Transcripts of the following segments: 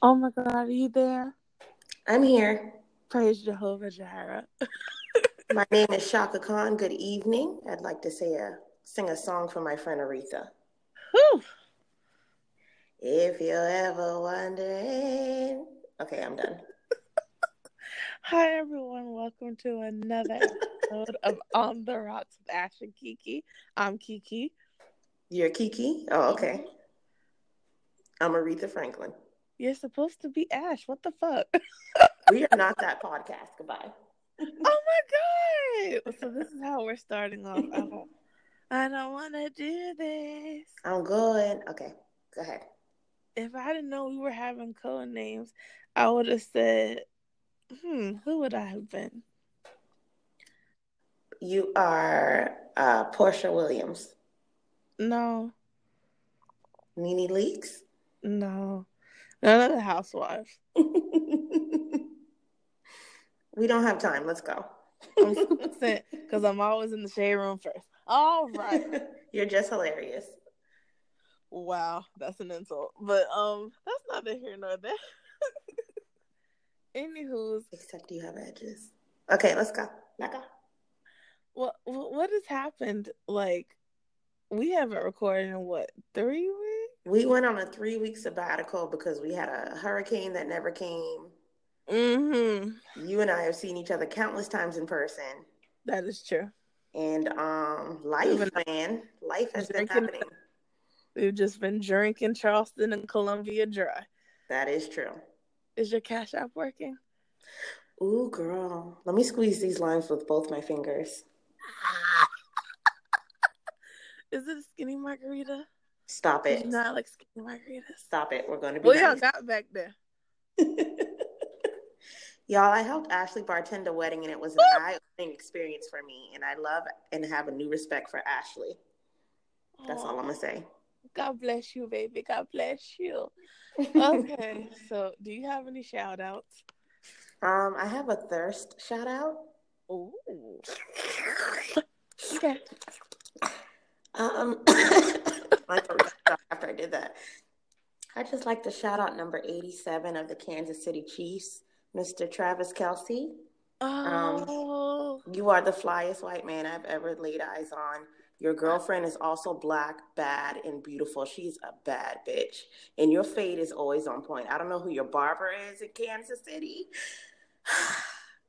Oh my God, are you there? I'm here. Praise Jehovah Jireh. My name is Chaka Khan. Good evening. I'd like to say a sing a song for my friend Aretha. Whew. If you're ever wondering. Okay, I'm done. Hi everyone, welcome to another episode of On the Rocks with Ash and Kiki. I'm Kiki. You're Kiki? Oh, okay. Mm-hmm. I'm Aretha Franklin. You're supposed to be Ash. What the fuck? We are not that podcast. Goodbye. oh my god! So this is how we're starting off. I don't, I don't want to do this. I'm good. Okay, go ahead. If I didn't know we were having code names, I would have said, "Hmm, who would I have been?" You are uh, Porsha Williams. No, NeNe Leakes. no, none of the housewives. we don't have time. Let's go. Because I'm always in the shade room first. All right. You're just hilarious. Wow, that's an insult. But um, that's not neither here nor there. Anywho's, Except you have edges. Okay, let's go. Let's go. what what has happened? Like, we haven't recorded in what three weeks? We went on a three week sabbatical because we had a hurricane that never came. Mm-hmm. You and I have seen each other countless times in person. That is true. And um life, man. Life has been happening. We've just been drinking Charleston and Columbia dry. That is true. Is your cash app working? Ooh, girl. Let me squeeze these limes with both my fingers. Is it a skinny margarita? Stop it. not like skinny margaritas? Stop it. We're going to be Well, y'all got back there. Y'all, I helped Ashley bartend a wedding and it was an eye-opening experience for me. And I love and have a new respect for Ashley. That's all I'm gonna say. God bless you, baby. God bless you. Okay, so do you have any shout outs? Um, I have a thirst shout out. Ooh. Okay. Um, throat after I did that. I just like to shout out number 87 of the Kansas City Chiefs, Mr. Travis Kelce. Oh, You are the flyest white man I've ever laid eyes on. Your girlfriend is also black, bad, and beautiful. She's a bad bitch. And your fade is always on point. I don't know who your barber is in Kansas City.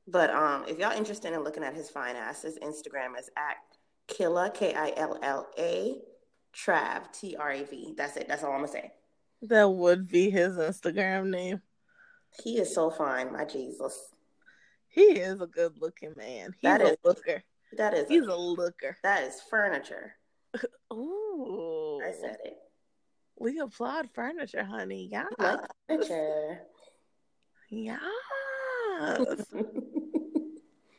But um, if y'all interested in looking at his fine ass, his Instagram is at Killa, K I L L A, Trav, T R A V. That's it. That's all I'm going to say. that would be his Instagram name. He is so fine, my Jesus. He is a good looking man. He's That a looker. That is He's a looker. that is furniture. Ooh. I said it. We applaud furniture, honey. Yeah. Like furniture. Yes.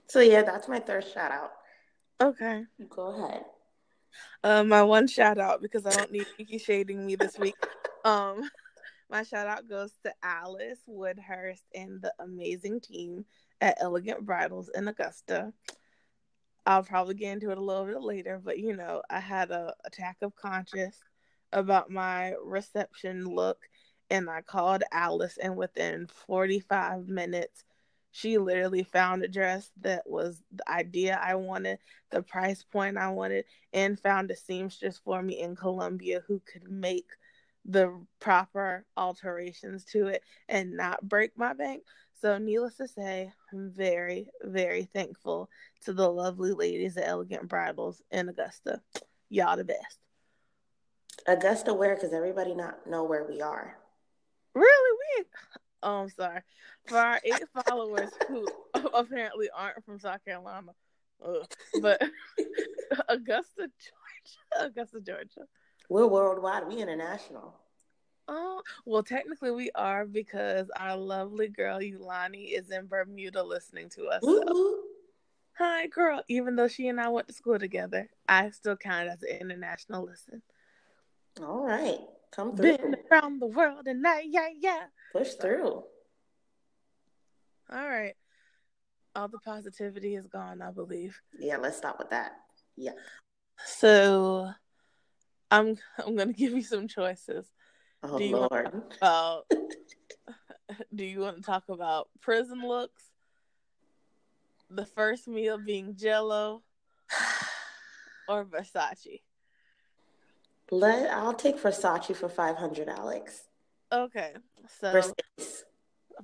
so yeah, that's my third shout out. Okay. Go ahead. Uh, my one shout out because I don't need Kiki shading me this week. Um, my shout out goes to Alice Woodhurst and the amazing team at Elegant Bridals in Augusta. I'll probably get into it a little bit later, but you know, I had a attack of conscience about my reception look, and I called Alice, and within 45 minutes, she literally found a dress that was the idea I wanted, the price point I wanted, and found a seamstress for me in Columbia who could make the proper alterations to it and not break my bank. So, needless to say, I'm very, very thankful to the lovely ladies at Elegant Bridals in Augusta. Y'all the best. Augusta where? Because everybody not know where we are. Really? We Oh, I'm sorry. For our eight followers who apparently aren't from South Carolina, ugh, but Augusta, Georgia, Augusta, Georgia. We're worldwide. We international. Oh, well, technically we are because our lovely girl Yulani is in Bermuda listening to us. So, hi, girl. Even though she and I went to school together, I still count it as an international listen. All right. Come through. Been around the world and I, yeah, yeah. Push through. All right. All the positivity is gone, I believe. Yeah, let's stop with that. Yeah. So I'm I'm gonna give you some choices. Oh Do you want- Lord. Uh, do you want to talk about prison looks? The first meal being Jello or Versace? Let I'll take Versace for five hundred, Alex. Okay, so Versace.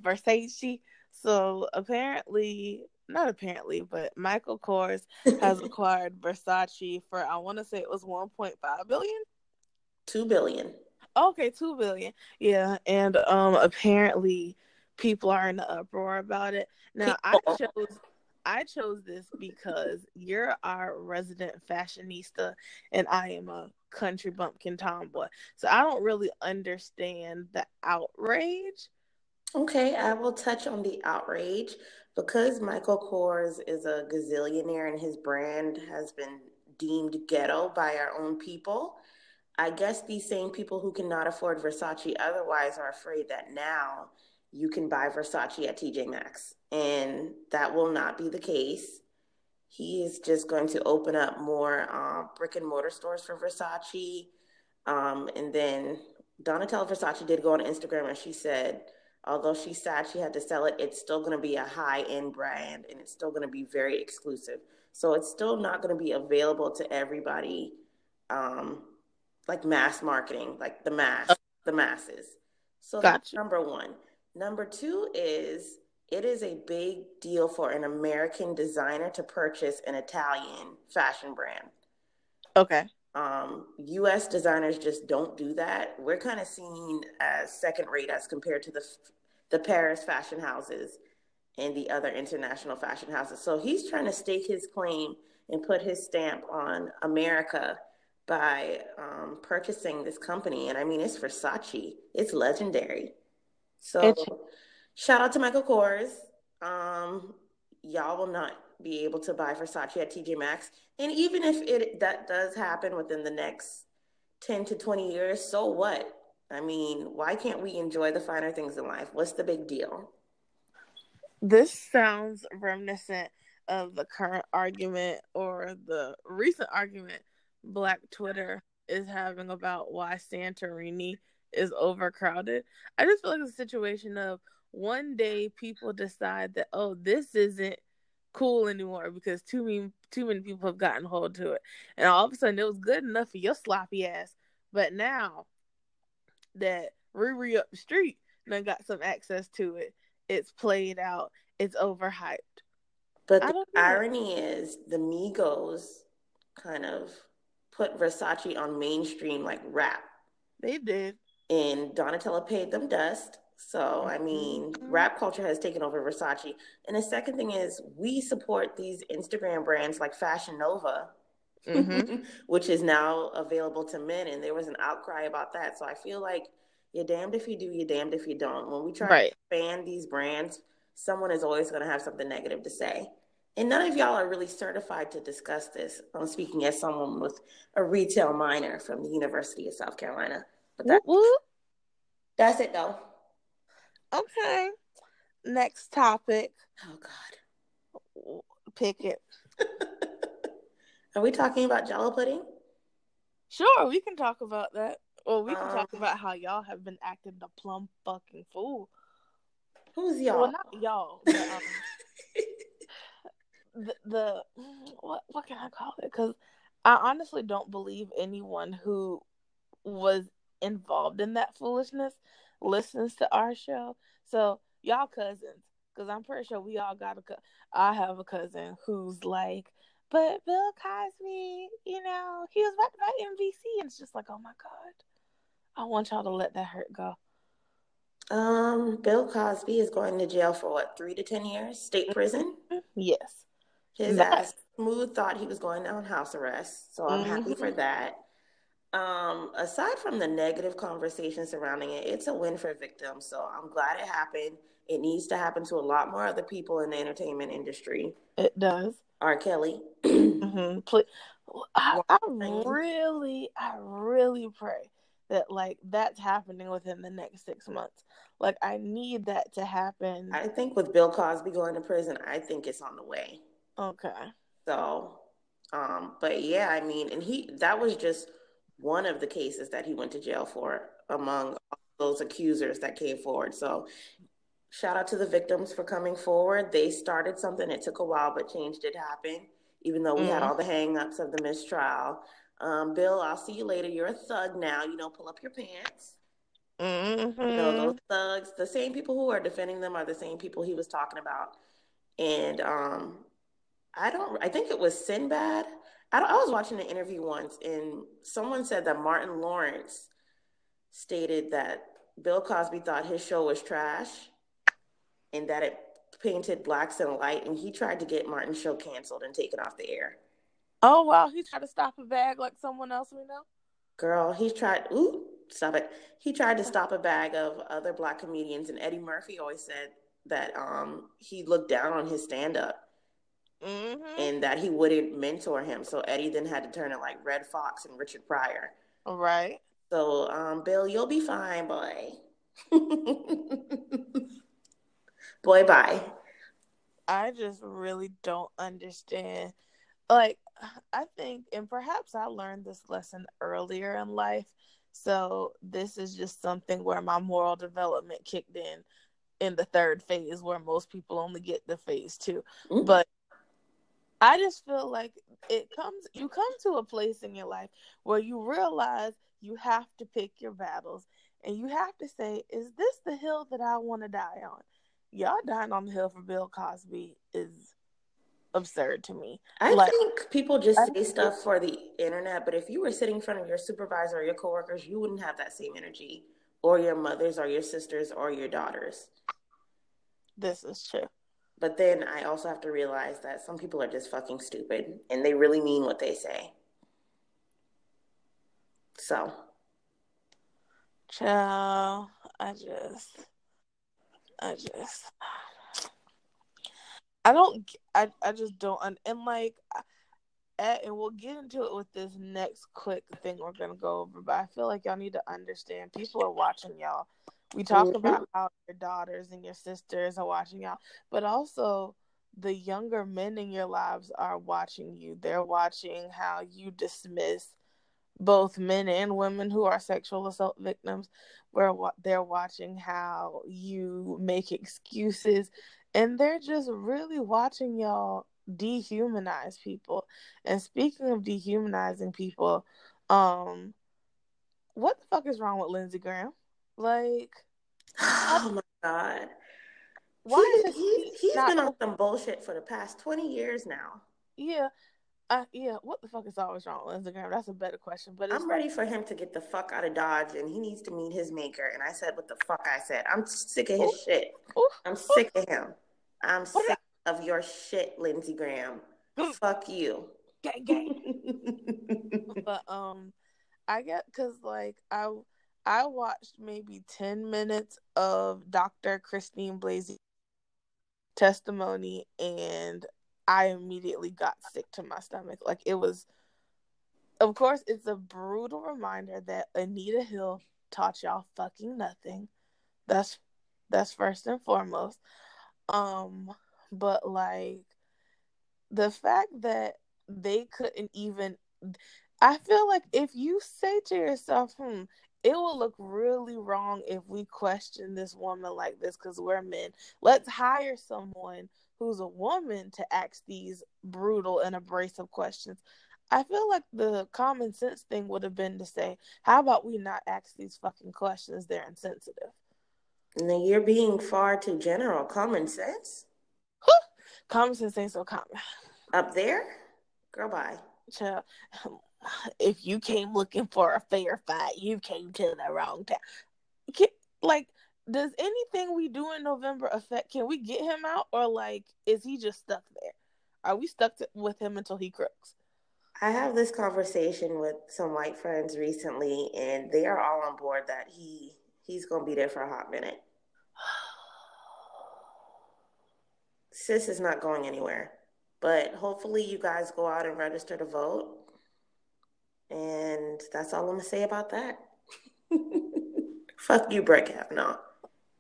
Versace. So apparently, not apparently, but Michael Kors has acquired Versace for I want to say it was one point five billion. Two billion. Okay, two billion. Yeah, and um, apparently people are in the uproar about it. Now people. I chose I chose this because you're our resident fashionista and I am a country bumpkin tomboy. So I don't really understand the outrage. Okay, I will touch on the outrage because Michael Kors is a gazillionaire and his brand has been deemed ghetto by our own people. I guess these same people who cannot afford Versace otherwise are afraid that now you can buy Versace at TJ Maxx. And that will not be the case. He is just going to open up more uh, brick and mortar stores for Versace. Um, and then Donatella Versace did go on Instagram and she said, although she's sad she had to sell it, it's still going to be a high end brand and it's still going to be very exclusive. So it's still not going to be available to everybody, um, like mass marketing, like the mass, the masses. So gotcha. that's number one. Number two is it is a big deal for an American designer to purchase an Italian fashion brand. Okay. Um, U.S. designers just don't do that. We're kind of seen as second rate as compared to the the Paris fashion houses and the other international fashion houses. So he's trying to stake his claim and put his stamp on America by um, purchasing this company. And I mean, it's Versace. It's legendary. So it's- shout out to Michael Kors. Um, y'all will not be able to buy Versace at TJ Maxx. And even if it that does happen within the next 10 to 20 years, so what? I mean, why can't we enjoy the finer things in life? What's the big deal? This sounds reminiscent of the current argument or the recent argument Black Twitter is having about why Santorini is overcrowded. I just feel like it's a situation of one day people decide that oh this isn't cool anymore because too many too many people have gotten hold to it, and all of a sudden it was good enough for your sloppy ass, but now that Riri up the street and got some access to it, it's played out, it's overhyped. But the irony is the Migos kind of put Versace on mainstream like rap. They did and Donatella paid them dust. So, I mean, mm-hmm. rap culture has taken over Versace. And the second thing is, we support these Instagram brands like Fashion Nova, mm-hmm. which is now available to men. And there was an outcry about that. So, I feel like you're damned if you do, you're damned if you don't. When we try right. to expand these brands, someone is always going to have something negative to say. And none of y'all are really certified to discuss this. I'm speaking as someone with a retail minor from the University of South Carolina. But that, whoop, that's it though. Okay. Next topic. Oh God. Pick it. Are we talking about Jello pudding? Sure, we can talk about that. Well, we can um, talk about how y'all have been acting the plum fucking fool. Who's y'all? Well, not y'all. But, um, the, the what what can I call it? Because I honestly don't believe anyone who was involved in that foolishness listens to our show. So y'all cousins, because I'm pretty sure we all got a. Co- I have a cousin who's like, but Bill Cosby, you know, he was about to buy NBC, and it's just like, oh my god, I want y'all to let that hurt go. Um, Bill Cosby is going to jail for what, three to ten years, state prison. Yes, his ass smooth thought he was going on house arrest, so I'm mm-hmm. happy for mm-hmm. that. Um, aside from the negative conversation surrounding it, it's a win for victims. So I'm glad it happened. It needs to happen to a lot more other people in the entertainment industry. It does. R. Kelly. mm-hmm. I, I really, I really pray that like that's happening within the next six months. Like I need that to happen. I think with Bill Cosby going to prison, I think it's on the way. Okay. So, um, but yeah, I mean, and he that was just one of the cases that he went to jail for among those accusers that came forward. So shout out to the victims for coming forward. They started something. It took a while, but change did happen, even though we mm. had all the hangups of the mistrial. Um, Bill, I'll see you later. You're a thug now. You know, pull up your pants. Mm-hmm. You know, those thugs, the same people who are defending them are the same people he was talking about. And um, I don't, I think it was Sinbad. I, I was watching an interview once, and someone said that Martin Lawrence stated that Bill Cosby thought his show was trash and that it painted blacks in light, and he tried to get Martin's show canceled and taken off the air. Oh wow, he tried to stop a bag like someone else we know. Girl, he tried. Ooh, stop it. He tried to stop a bag of other black comedians, and Eddie Murphy always said that um he looked down on his stand up. Mm-hmm. And that he wouldn't mentor him, so Eddie then had to turn it like Redd Foxx and Richard Pryor. Right. So, um, Bill, you'll be fine, boy. boy, bye. I just really don't understand. Like, I think, and perhaps I learned this lesson earlier in life. So, this is just something where my moral development kicked in in the third phase, where most people only get the phase 2 mm-hmm. But I just feel like it comes, you come to a place in your life where you realize you have to pick your battles and you have to say, is this the hill that I want to die on? Y'all dying on the hill for Bill Cosby is absurd to me. I like, think people just say stuff for the internet, but if you were sitting in front of your supervisor or your coworkers, you wouldn't have that same energy, or your mothers, or your sisters, or your daughters. This is true. But then I also have to realize that some people are just fucking stupid and they really mean what they say. So, child, I just, I just, I don't, I, I just don't, and like, and we'll get into it with this next quick thing we're gonna go over. But I feel like y'all need to understand. People are watching y'all. We talk mm-hmm. about how your daughters and your sisters are watching y'all, but also the younger men in your lives are watching you. They're watching how you dismiss both men and women who are sexual assault victims where they're watching how you make excuses and they're just really watching y'all dehumanize people and speaking of dehumanizing people um what the fuck is wrong with lindsey graham like oh my god why he, he, he's not, been on some bullshit for the past 20 years now yeah uh, yeah, what the fuck is always wrong with Instagram? That's a better question. But I'm ready for him to get the fuck out of Dodge, and he needs to meet his maker. And I said, "What the fuck?" I said, "I'm sick of his ooh, shit. Ooh, I'm ooh. sick of him. I'm sick of your shit, Lindsey Graham. fuck you." Gang, gang. but um, I get because like I I watched maybe ten minutes of Dr. Christine Blasey testimony, and I immediately got sick to my stomach. Like it was, of course, it's a brutal reminder that Anita Hill taught y'all fucking nothing. That's that's first and foremost. Um, but like the fact that they couldn't even I feel like if you say to yourself, hmm, it will look really wrong if we question this woman like this because we're men. Let's hire someone who's a woman to ask these brutal and abrasive questions. I feel like the common sense thing would have been to say, how about we not ask these fucking questions? They're insensitive. Now you're being far too general. Common sense? common sense ain't so common. Up there? Girl, bye. Child, if you came looking for a fair fight, you came to the wrong town. Like, does anything we do in November affect? Can we get him out, or like, is he just stuck there? Are we stuck to, with him until he crooks? I have this conversation with some white friends recently, and they are all on board that he he's gonna be there for a hot minute. Sis is not going anywhere, but hopefully you guys go out and register to vote, and that's all I'm gonna say about that. Fuck you, Brett Kavanaugh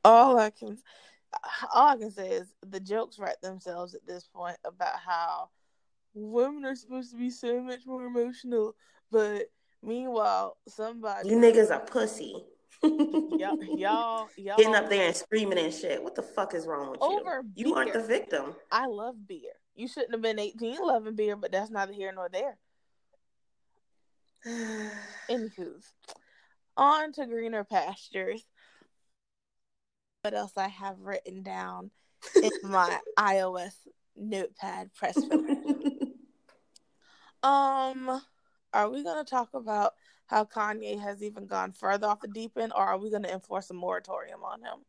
all I can all I can say is the jokes write themselves at this point about how women are supposed to be so much more emotional, but meanwhile, somebody you niggas are pussy. y'all, y'all, y'all Getting up there and screaming and shit. What the fuck is wrong with over you? You aren't the victim. I love beer. You shouldn't have been 18 loving beer, but that's neither here nor there. Anywho's, on to greener pastures. What else I have written down in my iOS notepad press? Um, are we gonna talk about how Kanye has even gone further off the deep end, or are we gonna enforce a moratorium on him?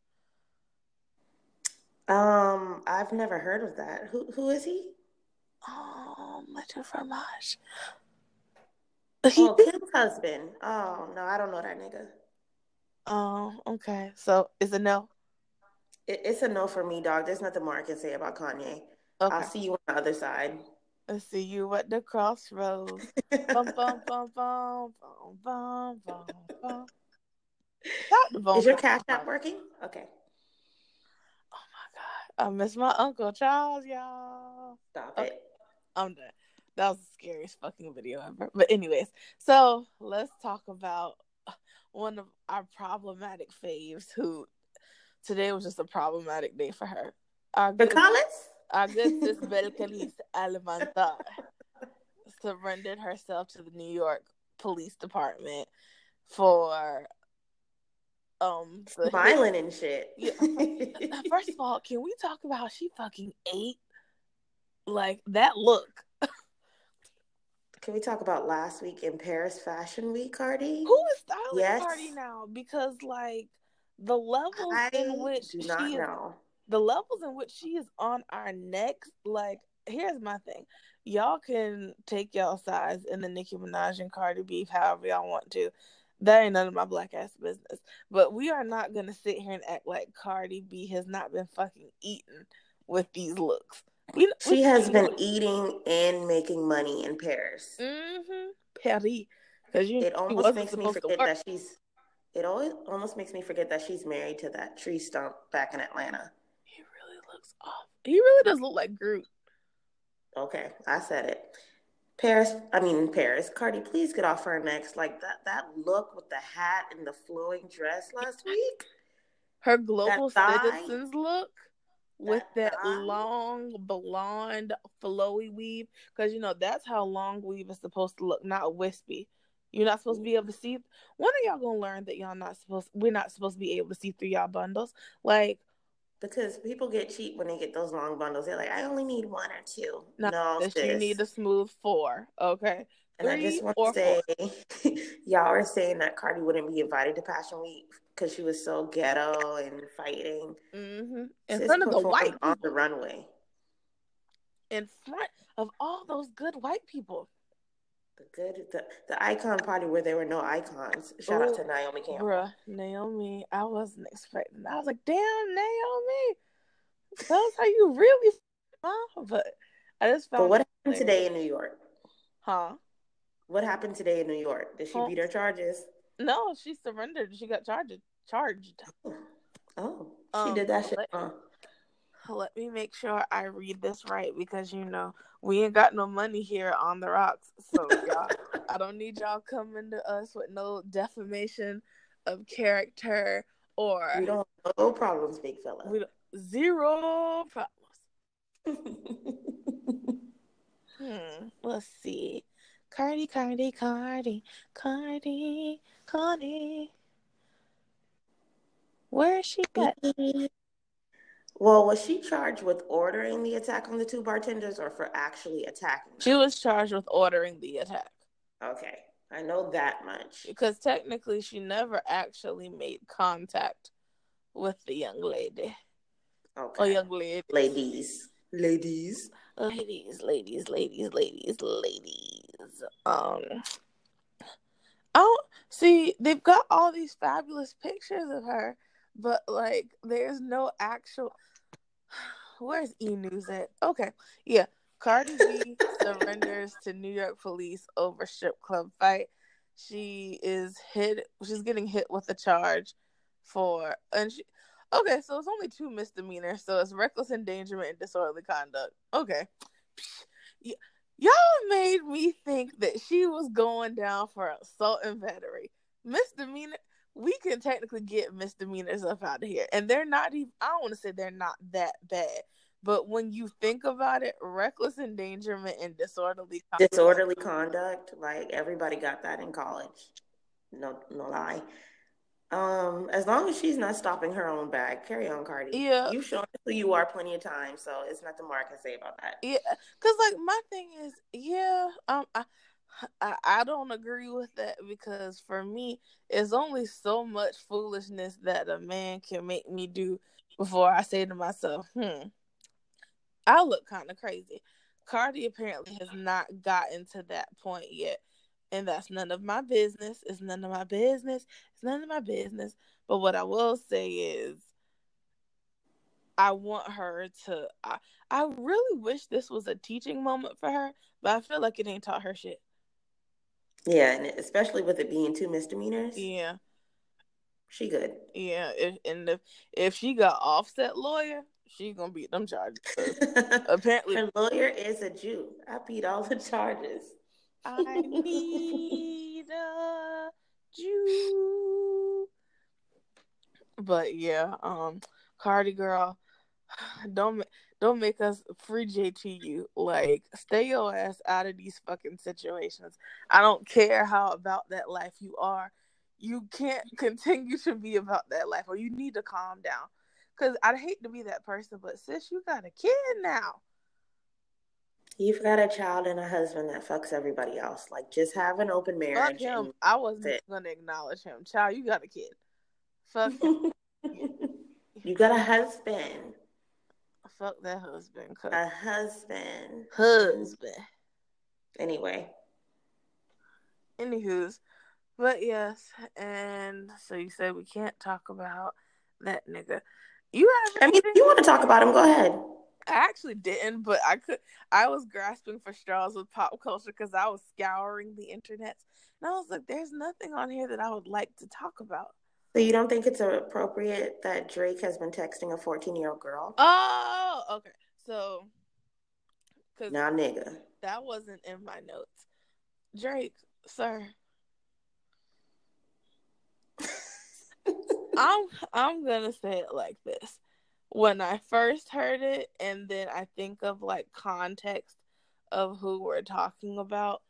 um, I've never heard of that. Who who is he? Oh, little fromage. Oh, Kim's husband. Oh no, I don't know that nigga. Oh, okay. So is a no? It, it's a no for me, dog. There's nothing more I can say about Kanye. Okay. I'll see you on the other side. Let's see you at the crossroads. bum, bum, bum, bum, bum, bum, bum, bum. Stop the bum, Is your cash app working? Okay, Oh my god. I miss my Uncle Charles, y'all. stop Okay. it. I'm done. That was the scariest fucking video ever. But anyways, so let's talk about one of our problematic faves who today was just a problematic day for her. Our The good, Collins? our good sis Belcalis Almanzar surrendered herself to the New York Police Department for um the hit- and shit. Yeah. First of all, can we talk about how she fucking ate? Like that look. Can we talk about last week in Paris Fashion Week, Cardi? Who is styling Yes. Cardi now? Because like the levels I in which she is, know. the levels in which she is on our necks. Like, here's my thing: y'all can take y'all sides in the Nicki Minaj and Cardi beef however y'all want to. That ain't none of my black ass business. But we are not gonna sit here and act like Cardi B has not been fucking eaten with these looks. We, She has been eating and making money in Paris. Mm-hmm. Paris. Because you It almost makes me forget that she's. It always almost makes me forget that she's married to that tree stump back in Atlanta. He really looks off. He really does look like Groot. Okay, I said it. Paris, I mean Paris. Cardi, please get off her next. Like that that look with the hat and the flowing dress last week. Her global citizens look with that that long blonde flowy weave. Because you know that's how long weave is supposed to look, not wispy. You're not supposed to be able to see. When are y'all gonna learn that y'all not supposed? We're not supposed to be able to see through y'all bundles. Like Because people get cheap when they get those long bundles. They're like, I only need one or two. no, no, that sis. you need a smooth four. Okay, and I just want to say, y'all are saying that Cardi wouldn't be invited to Passion Week because she was so ghetto and fighting. mm-hmm. in Sis front of the white on people. the runway. in front of all those good white people. The good, the, the icon party where there were no icons. Shout out to Naomi Campbell. Bruh, Naomi, I wasn't expecting. I was like, damn, Naomi, tell us how you really, feel, but I just found. But what happened today in New York? Huh? What happened today in New York? Did she Huh? beat her charges? No, she surrendered. She got charged. Charged. Oh, she Um, did that shit. let- huh? Let me make sure I read this right because you know we ain't got no money here on the rocks. So y'all, I don't need y'all coming to us with no defamation of character or We don't no problems, big fella. we don't- zero problems. Hmm. Let's see. Cardi, Cardi, Cardi, Cardi, Cardi. Where is she at? well, was she charged with ordering the attack on the two bartenders or for actually attacking them? She was charged with ordering the attack Okay, I know that much. because technically she never actually made contact with the young lady or Okay, young lady. ladies, ladies. ladies, ladies, ladies, ladies, ladies. Um, I don't see. They've got all these fabulous pictures of her, but like, there's no actual. Where's E News at? Okay, yeah. Cardi B surrenders to New York police over strip club fight. She is hit. She's getting hit with a charge for and she. Okay, so it's only two misdemeanors. So it's reckless endangerment and disorderly conduct. Okay. Y- y'all made me think that she was going down for assault and battery. Misdemeanor. we can technically get misdemeanors up out of here, and they're not even. I don't want to say they're not that bad, but when you think about it, reckless endangerment and disorderly conduct, disorderly conduct, like everybody got that in college. No, no lie. Um, as long as she's not stopping her own bag, carry on, Cardi. Yeah, you've shown who you are plenty of times, so it's nothing more I can say about that. Yeah, because like my thing is, yeah, um, I, I, I don't agree with that because for me, it's only so much foolishness that a man can make me do before I say to myself, hmm, I look kind of crazy. Cardi apparently has not gotten to that point yet and that's none of my business. It's none of my business. It's none of my business. But what I will say is, I want her to. I, I really wish this was a teaching moment for her, but I feel like it ain't taught her shit. Yeah, and especially with it being two misdemeanors. Yeah, she good. Yeah, if, and if if she got offset lawyer, she gonna beat them charges. apparently, her lawyer is a Jew. I beat all the charges. I need a Jew. But yeah, um, Cardi girl, don't don't make us free JTU. Like, stay your ass out of these fucking situations. I don't care how about that life you are. You can't continue to be about that life, or you need to calm down. Cause I'd hate to be that person, but sis, you got a kid now. You've got a child and a husband that fucks everybody else. Like, just have an open marriage. Fuck him. I wasn't going to acknowledge him. Child, you got a kid. Fuck you got a husband. Fuck that husband. A husband. Husband. Anyway. Anywho's. But yes, and so you said we can't talk about that nigga. You have. I mean, if you want to talk about him, go ahead. I actually didn't, but I could. I was grasping for straws with pop culture because I was scouring the internet, and I was like, "There's nothing on here that I would like to talk about." So you don't think it's appropriate that Drake has been texting a 14 year old girl? Oh, okay. So, because now, nigga, that wasn't in my notes. Drake, sir. I'm I'm gonna say it like this when I first heard it, and then I think of like context of who we're talking about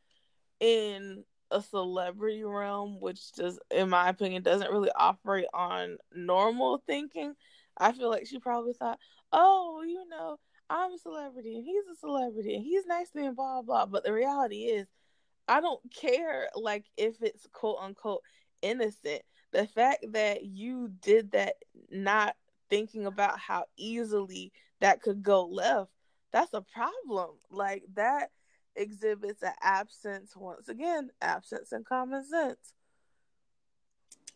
in a celebrity realm, which does, in my opinion, doesn't really operate on normal thinking. I feel like she probably thought, oh, you know, I'm a celebrity and he's a celebrity and he's nice to me and blah blah. But the reality is, I don't care like if it's quote unquote innocent. The fact that you did that not thinking about how easily that could go left, that's a problem. Like that exhibits an absence, once again, absence in common sense.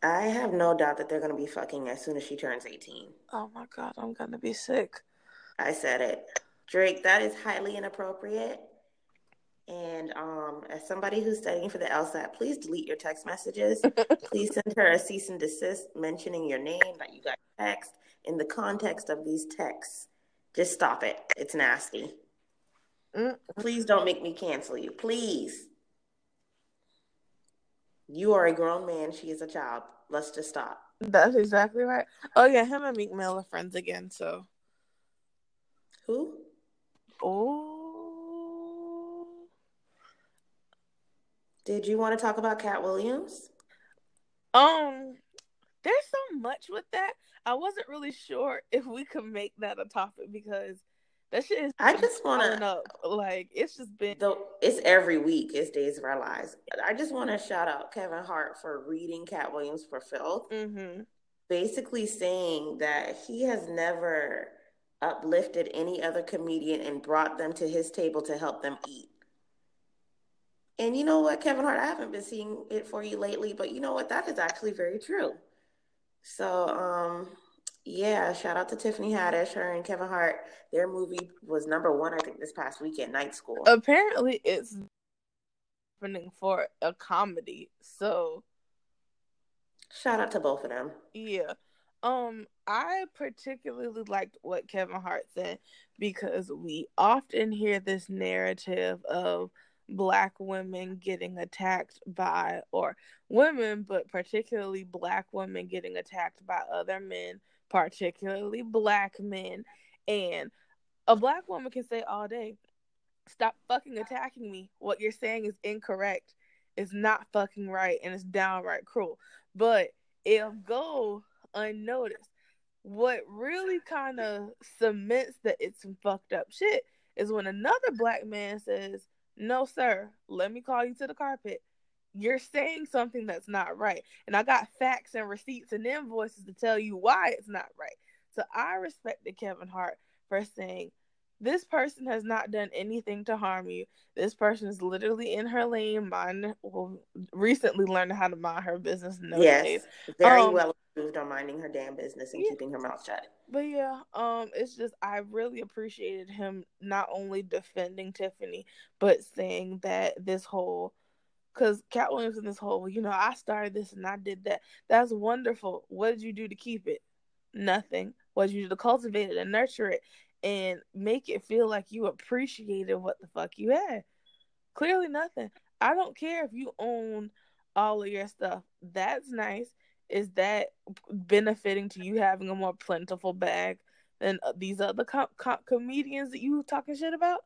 I have no doubt that they're going to be fucking as soon as she turns 18. Oh my God, I'm going to be sick. I said it. Drake, that is highly inappropriate. And um, as somebody who's studying for the LSAT, please delete your text messages. please send her a cease and desist mentioning your name that you got text in the context of these texts. Just stop it. It's nasty. Mm. Please don't make me cancel you. Please. You are a grown man. She is a child. Let's just stop. That's exactly right. Oh yeah, him and Meek Mill are friends again. So. Who? Oh. Did you want to talk about Katt Williams? Um, there's so much with that. I wasn't really sure if we could make that a topic because that shit is. I just want to like it's just been. Though it's every week. It's days of our lives. I just want to shout out Kevin Hart for reading Katt Williams for filth. Mm-hmm. Basically saying that he has never uplifted any other comedian and brought them to his table to help them eat. And you know what, Kevin Hart, I haven't been seeing it for you lately, but you know what? That is actually very true. So, um, yeah, shout out to Tiffany Haddish, her and Kevin Hart. Their movie was number one, I think, this past weekend, Night School. Apparently, it's happening for a comedy. So, shout out to both of them. Yeah. Um, I particularly liked what Kevin Hart said because we often hear this narrative of black women getting attacked by or women but particularly black women getting attacked by other men particularly black men. And a black woman can say all day stop fucking attacking me. What you're saying is incorrect. It's not fucking right and it's downright cruel. But it'll go unnoticed what really kind of cements that it's some fucked up shit is when another black man says no, sir, let me call you to the carpet. You're saying something that's not right. And I got facts and receipts and invoices to tell you why it's not right. So I respected Kevin Hart for saying, this person has not done anything to harm you. This person is literally in her lane, mind well, recently learned how to mind her business. No yes, very um, well improved on minding her damn business and yeah, keeping her mouth shut. But yeah, um, it's just I really appreciated him not only defending Tiffany, but saying that this whole because Katt Williams in this whole, you know, I started this and I did that. That's wonderful. What did you do to keep it? Nothing. What did you do to cultivate it and nurture it and make it feel like you appreciated what the fuck you had? Clearly nothing. I don't care if you own all of your stuff. That's nice is that benefiting to you having a more plentiful bag than uh, these other com- com- comedians that you talking shit about?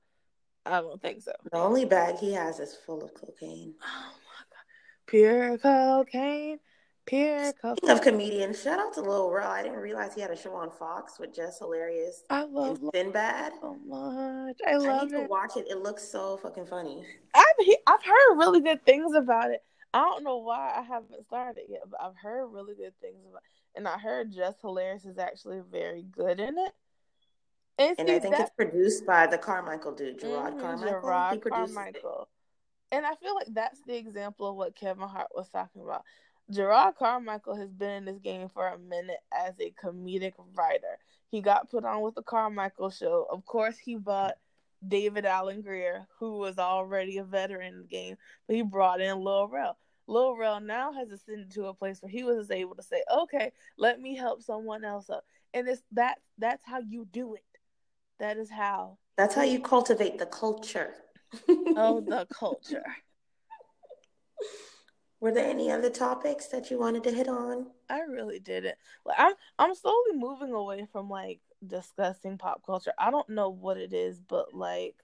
I don't think so. The only bag he has is full of cocaine. Oh my god, pure cocaine. Pure cocaine. Speaking of comedians, shout out to Lil Rel. I didn't realize he had a show on Fox with Jess Hilarious. I love Sinbad so much. I love I need it. to watch it. It looks so fucking funny. I've he, I've heard really good things about it. I don't know why I haven't started it yet, but I've heard really good things about and I heard Jess Hilarious is actually very good in it. And, and see, I think that, it's produced by the Carmichael dude, Jerrod mm-hmm, Carmichael. Jerrod Carmichael. It. And I feel like that's the example of what Kevin Hart was talking about. Jerrod Carmichael has been in this game for a minute as a comedic writer. He got put on with the Carmichael show. Of course, he bought David Alan Grier, who was already a veteran in the game, but he brought in Lil Rel. Lil Rel now has ascended to a place where he was able to say, "Okay, let me help someone else up," and it's that that's how you do it. That is how. That's how you cultivate the culture. oh, the culture. Were there any other topics that you wanted to hit on? I really didn't. Like I'm I'm slowly moving away from like discussing pop culture. I don't know what it is, but like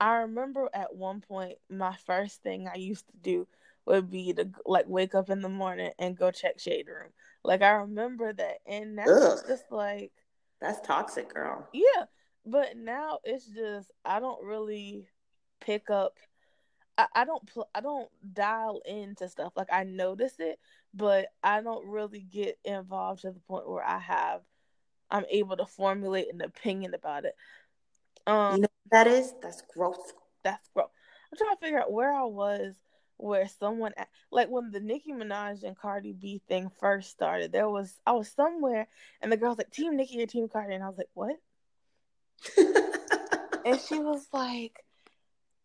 I remember at one point my first thing I used to do would be to like wake up in the morning and go check Shade Room. Like I remember that, and now Ugh. it's just like that's toxic, girl. Yeah, but now it's just I don't really pick up. I, I don't pl- I don't dial into stuff like I notice it, but I don't really get involved to the point where I have I'm able to formulate an opinion about it. Um, you know that is? That's growth. That's growth. I'm trying to figure out where I was where someone like when the Nicki Minaj and Cardi B thing first started, there was I was somewhere and the girl was like, Team Nicki or Team Cardi and I was like, What? and she was like,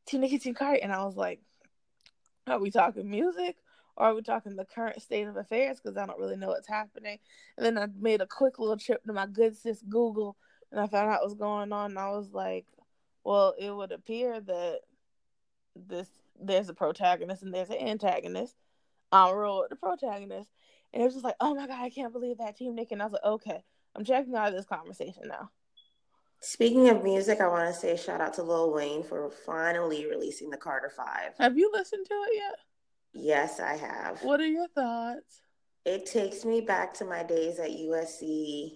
Team Nicki, Team Cardi and I was like, Are we talking music? Or are we talking the current state of affairs? Because I don't really know what's happening. And then I made a quick little trip to my good sis Google and I found out what was going on. And I was like, well, it would appear that this there's a protagonist and there's an antagonist. I'm real with the protagonist. And it was just like, oh my god, I can't believe that team Nick. And I was like, okay, I'm checking out of this conversation now. Speaking of music, I want to say shout out to Lil Wayne for finally releasing the Carter Five. Have you listened to it yet? Yes, I have. What are your thoughts? It takes me back to my days at USC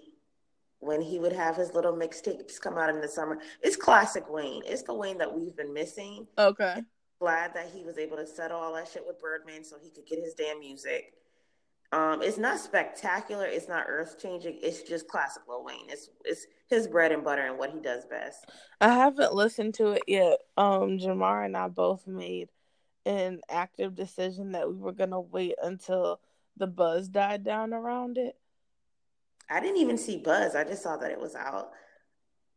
when he would have his little mixtapes come out in the summer. It's classic Wayne. It's the Wayne that we've been missing. Okay. Glad that he was able to settle all that shit with Birdman so he could get his damn music. Um, it's not spectacular. It's not earth changing. It's just classic Lil Wayne. It's it's his bread and butter and what he does best. I haven't listened to it yet. Um, Jamar and I both made an active decision that we were gonna wait until the buzz died down around it. I didn't even see buzz. I just saw that it was out.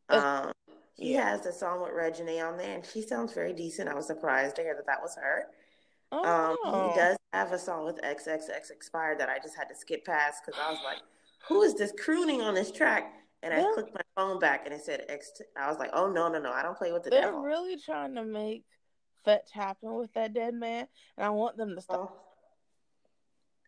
Um, he yeah. has the song with Reginae on there, and she sounds very decent. I was surprised to hear that that was her. Oh. Um, he oh. does have a song with XXX expired that I just had to skip past because I was like, "Who is this crooning on this track?" And I clicked my phone back, and it said X. I was like, "Oh no, no, no! I don't play with the They're devil." really trying to make fetch happen with that dead man, and I want them to stop. Oh.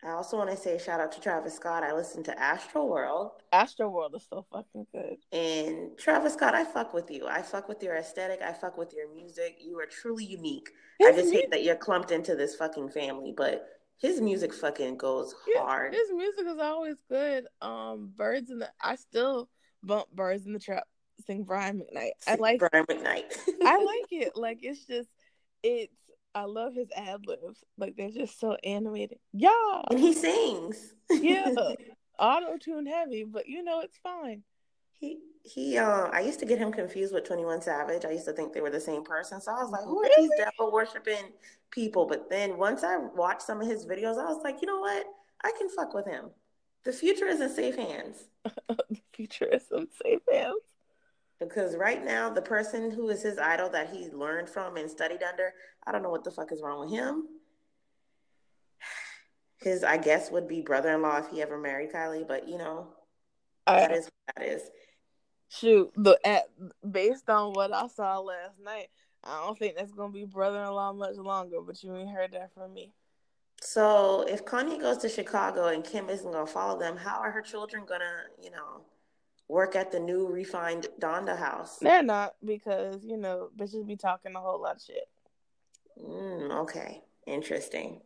I also want to say shout out to Travis Scott. I listened to Astro World. Astro World is so fucking good. And Travis Scott, I fuck with you. I fuck with your aesthetic. I fuck with your music. You are truly unique. His I just music- hate that you're clumped into this fucking family, but his music fucking goes hard. His, his music is always good. Um, Birds in the I still bump Birds in the Trap. Sing Brian McKnight. I like Brian McKnight. I like it. Like it's just it's I love his ad libs. Like they're just so animated. Yeah. And he sings. yeah. Auto tune heavy, but you know it's fine. He he uh I used to get him confused with 21 Savage. I used to think they were the same person. So I was like, who are really? these devil worshiping people? But then once I watched some of his videos, I was like, you know what? I can fuck with him. The future is in safe hands. the future is in safe hands. Because right now, the person who is his idol that he learned from and studied under, I don't know what the fuck is wrong with him. His, I guess, would be brother in law if he ever married Kylie, but you know, that is what that is. Shoot, the at based on what I saw last night, I don't think that's gonna be brother in law much longer. But you ain't heard that from me. So if Kanye goes to Chicago and Kim isn't gonna follow them, how are her children gonna, you know, work at the new refined Donda house? They're not because you know bitches be talking a whole lot of shit. Mm, okay, interesting.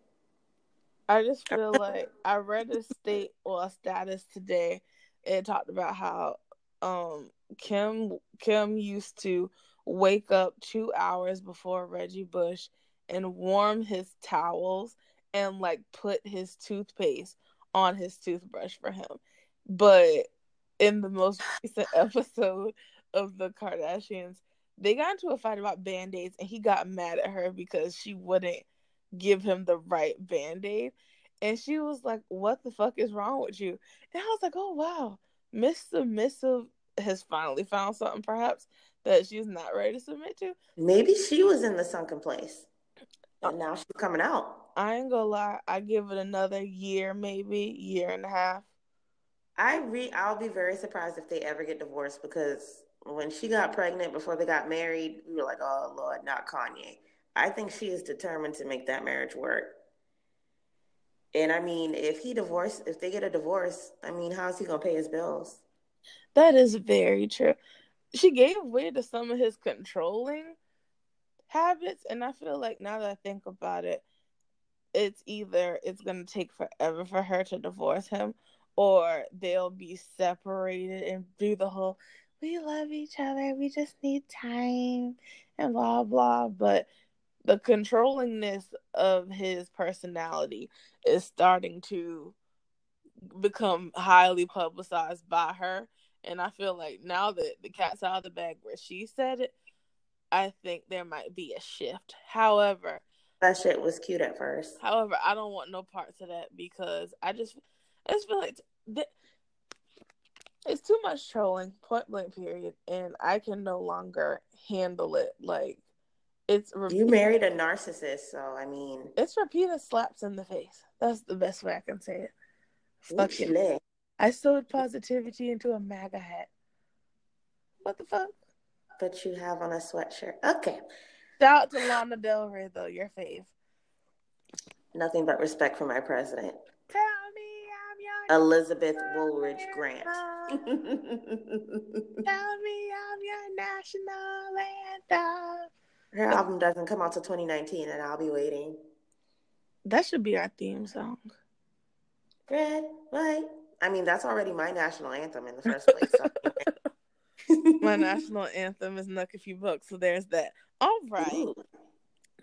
I just feel like I read a state or a status today. It talked about how um Kim Kim used to wake up two hours before Reggie Bush and warm his towels and like put his toothpaste on his toothbrush for him. But in the most recent episode of the Kardashians, they got into a fight about band-aids and he got mad at her because she wouldn't give him the right band-aid. And she was like, What the fuck is wrong with you? And I was like, Oh wow, Miss Submissive has finally found something perhaps that she's not ready to submit to. Maybe she was in the sunken place. Uh, and now she's coming out. I ain't gonna lie, I give it another year, maybe, year and a half. I re I'll be very surprised if they ever get divorced because when she got pregnant before they got married, we were like, oh Lord, not Kanye. I think she is determined to make that marriage work. And I mean, if he divorce, if they get a divorce, I mean, how's he gonna pay his bills? That is very true. She gave way to some of his controlling habits, and I feel like now that I think about it, it's either it's gonna take forever for her to divorce him, or they'll be separated and do the whole we love each other, we just need time and blah blah. But the controllingness of his personality is starting to become highly publicized by her. And I feel like now that the cat's out of the bag where she said it, I think there might be a shift. However, that shit was cute at first. However, I don't want no parts of that because I just I just feel like th- it's too much trolling, point blank, period, and I can no longer handle it. Like it's repeated. you married a narcissist, so I mean, it's repeated slaps in the face. That's the best way I can say it. Fuck it. I sewed positivity into a MAGA hat. What the fuck? But you have on a sweatshirt. Okay. Shout out to Lana Del Rey, though, your fave. Nothing but respect for my president. Tell Elizabeth Woolridge Grant. Tell me I'm your national anthem. Her album doesn't come out till 2019, and I'll be waiting. That should be our theme song. Red, white. I mean, that's already my national anthem in the first place. So. my national anthem is Nuck If You Buck, so there's that. All right. Ooh.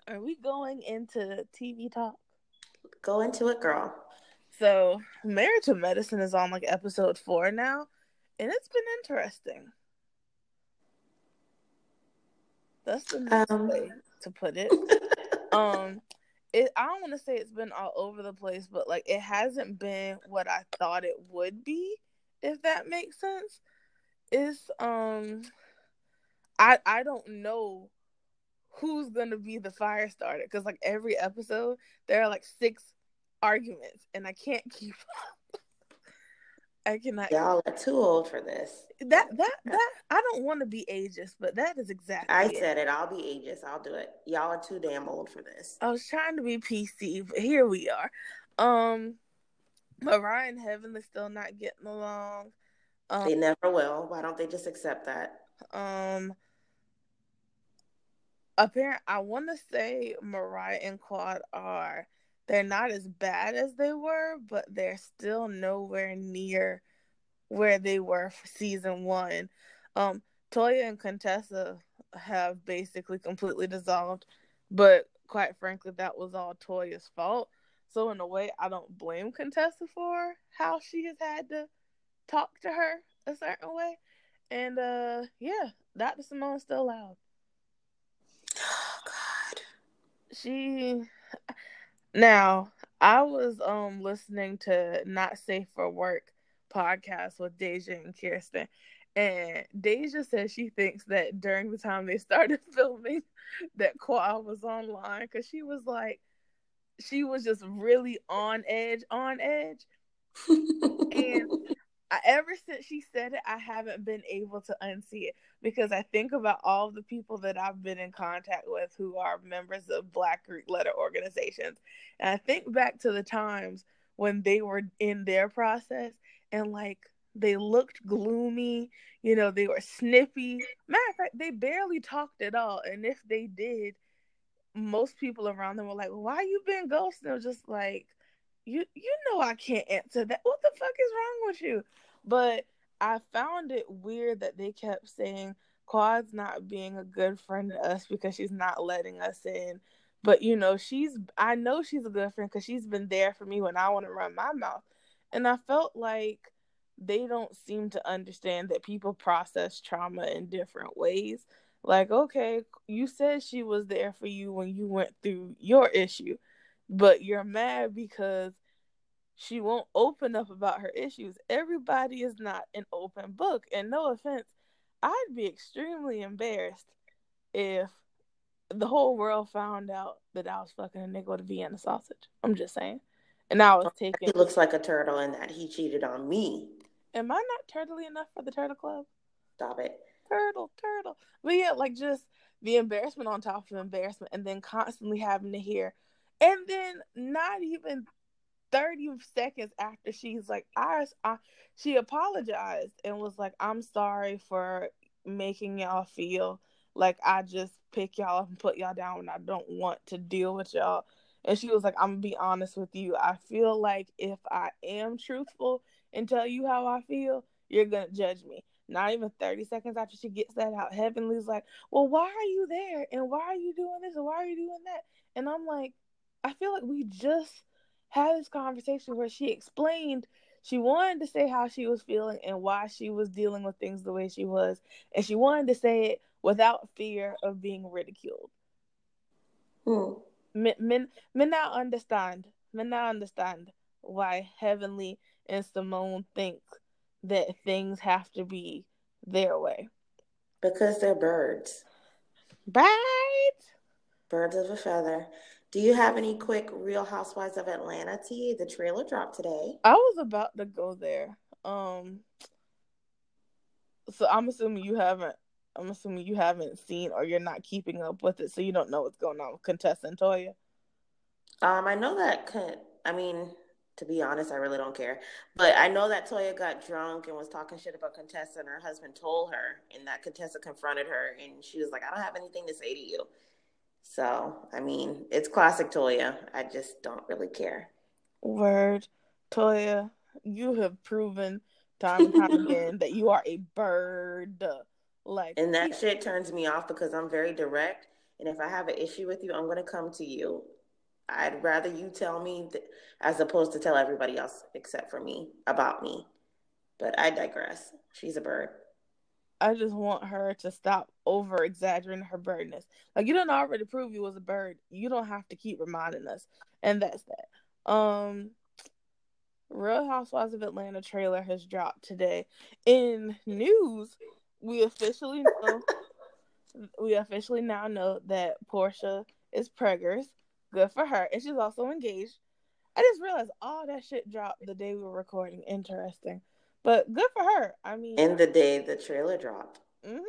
Are we going into TV talk? Go into it, girl. So, Married to Medicine is on like episode four now, and it's been interesting. That's the nice um, way to put it. um, it I don't want to say it's been all over the place, but like it hasn't been what I thought it would be, if that makes sense. Is um, I I don't know who's gonna be the fire starter because like every episode there are like six arguments and I can't keep up. I cannot. Y'all are too old for this. That that that I don't want to be ageist, but that is exactly. I it. said it. I'll be ageist. I'll do it. Y'all are too damn old for this. I was trying to be PC, but here we are. Um, Mariah and Heavenly still not getting along. Um, they never will. Why don't they just accept that? Um, apparent. I want to say Mariah and Quad are they're not as bad as they were, but they're still nowhere near where they were for season one. Um, Toya and Contessa have basically completely dissolved, but quite frankly, that was all Toya's fault. So in a way, I don't blame Contessa for how she has had to talk to her a certain way. And uh yeah, Dr. Simone's still loud. Oh God. She now, I was um listening to Not Safe for Work podcast with Deja and Kirsten. And Deja says she thinks that during the time they started filming that Qua was online because she was like she was just really on edge, on edge. and ever since she said it, I haven't been able to unsee it because I think about all the people that I've been in contact with who are members of Black Greek letter organizations. And I think back to the times when they were in their process and like they looked gloomy, you know, they were snippy. Matter of fact, they barely talked at all. And if they did, most people around them were like, "Why you been ghosting?" Was just like, "You you know I can't answer that. What the fuck is wrong with you?" But I found it weird that they kept saying Quad's not being a good friend to us because she's not letting us in. But you know, she's I know she's a good friend because she's been there for me when I want to run my mouth. And I felt like they don't seem to understand that people process trauma in different ways. Like, okay, you said she was there for you when you went through your issue, but you're mad because she won't open up about her issues. Everybody is not an open book. And no offense, I'd be extremely embarrassed if the whole world found out that I was fucking a nigga with a Vienna sausage. I'm just saying. And I was taking. He looks like a turtle and that he cheated on me. Am I not turtly enough for the turtle club? Stop it turtle, turtle. But yeah, like just the embarrassment on top of embarrassment, and then constantly having to hear, and then not even 30 seconds after she's like, I, I she apologized and was like, I'm sorry for making y'all feel like I just pick y'all up and put y'all down when I don't want to deal with y'all. And she was like, I'm gonna be honest with you. I feel like if I am truthful and tell you how I feel, you're gonna judge me. Not even 30 seconds after she gets that out, Heavenly's like, Well, why are you there? And why are you doing this? And why are you doing that? And I'm like, I feel like we just had this conversation where she explained she wanted to say how she was feeling and why she was dealing with things the way she was. And she wanted to say it without fear of being ridiculed. Hmm. Men, men, men now understand. Men now understand why Heavenly and Simone think that things have to be their way. Because they're birds. Birds. Birds of a feather. Do you have any quick Real Housewives of Atlanta tea? The trailer dropped today. I was about to go there. Um so I'm assuming you haven't I'm assuming you haven't seen or you're not keeping up with it, so you don't know what's going on with Contessa and Toya. Um, I know that. could I mean, to be honest, I really don't care. But I know that Toya got drunk and was talking shit about Contessa, and her husband told her, and that Contessa confronted her, and she was like, I don't have anything to say to you. So, I mean, it's classic Toya. I just don't really care. Word. Toya, you have proven time and time again that you are a bird. Like, and that shit turns me off because I'm very direct. And if I have an issue with you, I'm going to come to you I'd rather you tell me th- as opposed to tell everybody else except for me about me. But I digress. She's a bird. I just want her to stop over exaggerating her birdness. Like you don't already prove you was a bird. You don't have to keep reminding us. And that's that. Um Real Housewives of Atlanta trailer has dropped today. In news, we officially know we officially now know that Porsha is preggers. Good for her. And she's also engaged. I just realized all that shit dropped the day we were recording. Interesting. But good for her. I mean, in the day the trailer dropped. Mm-hmm.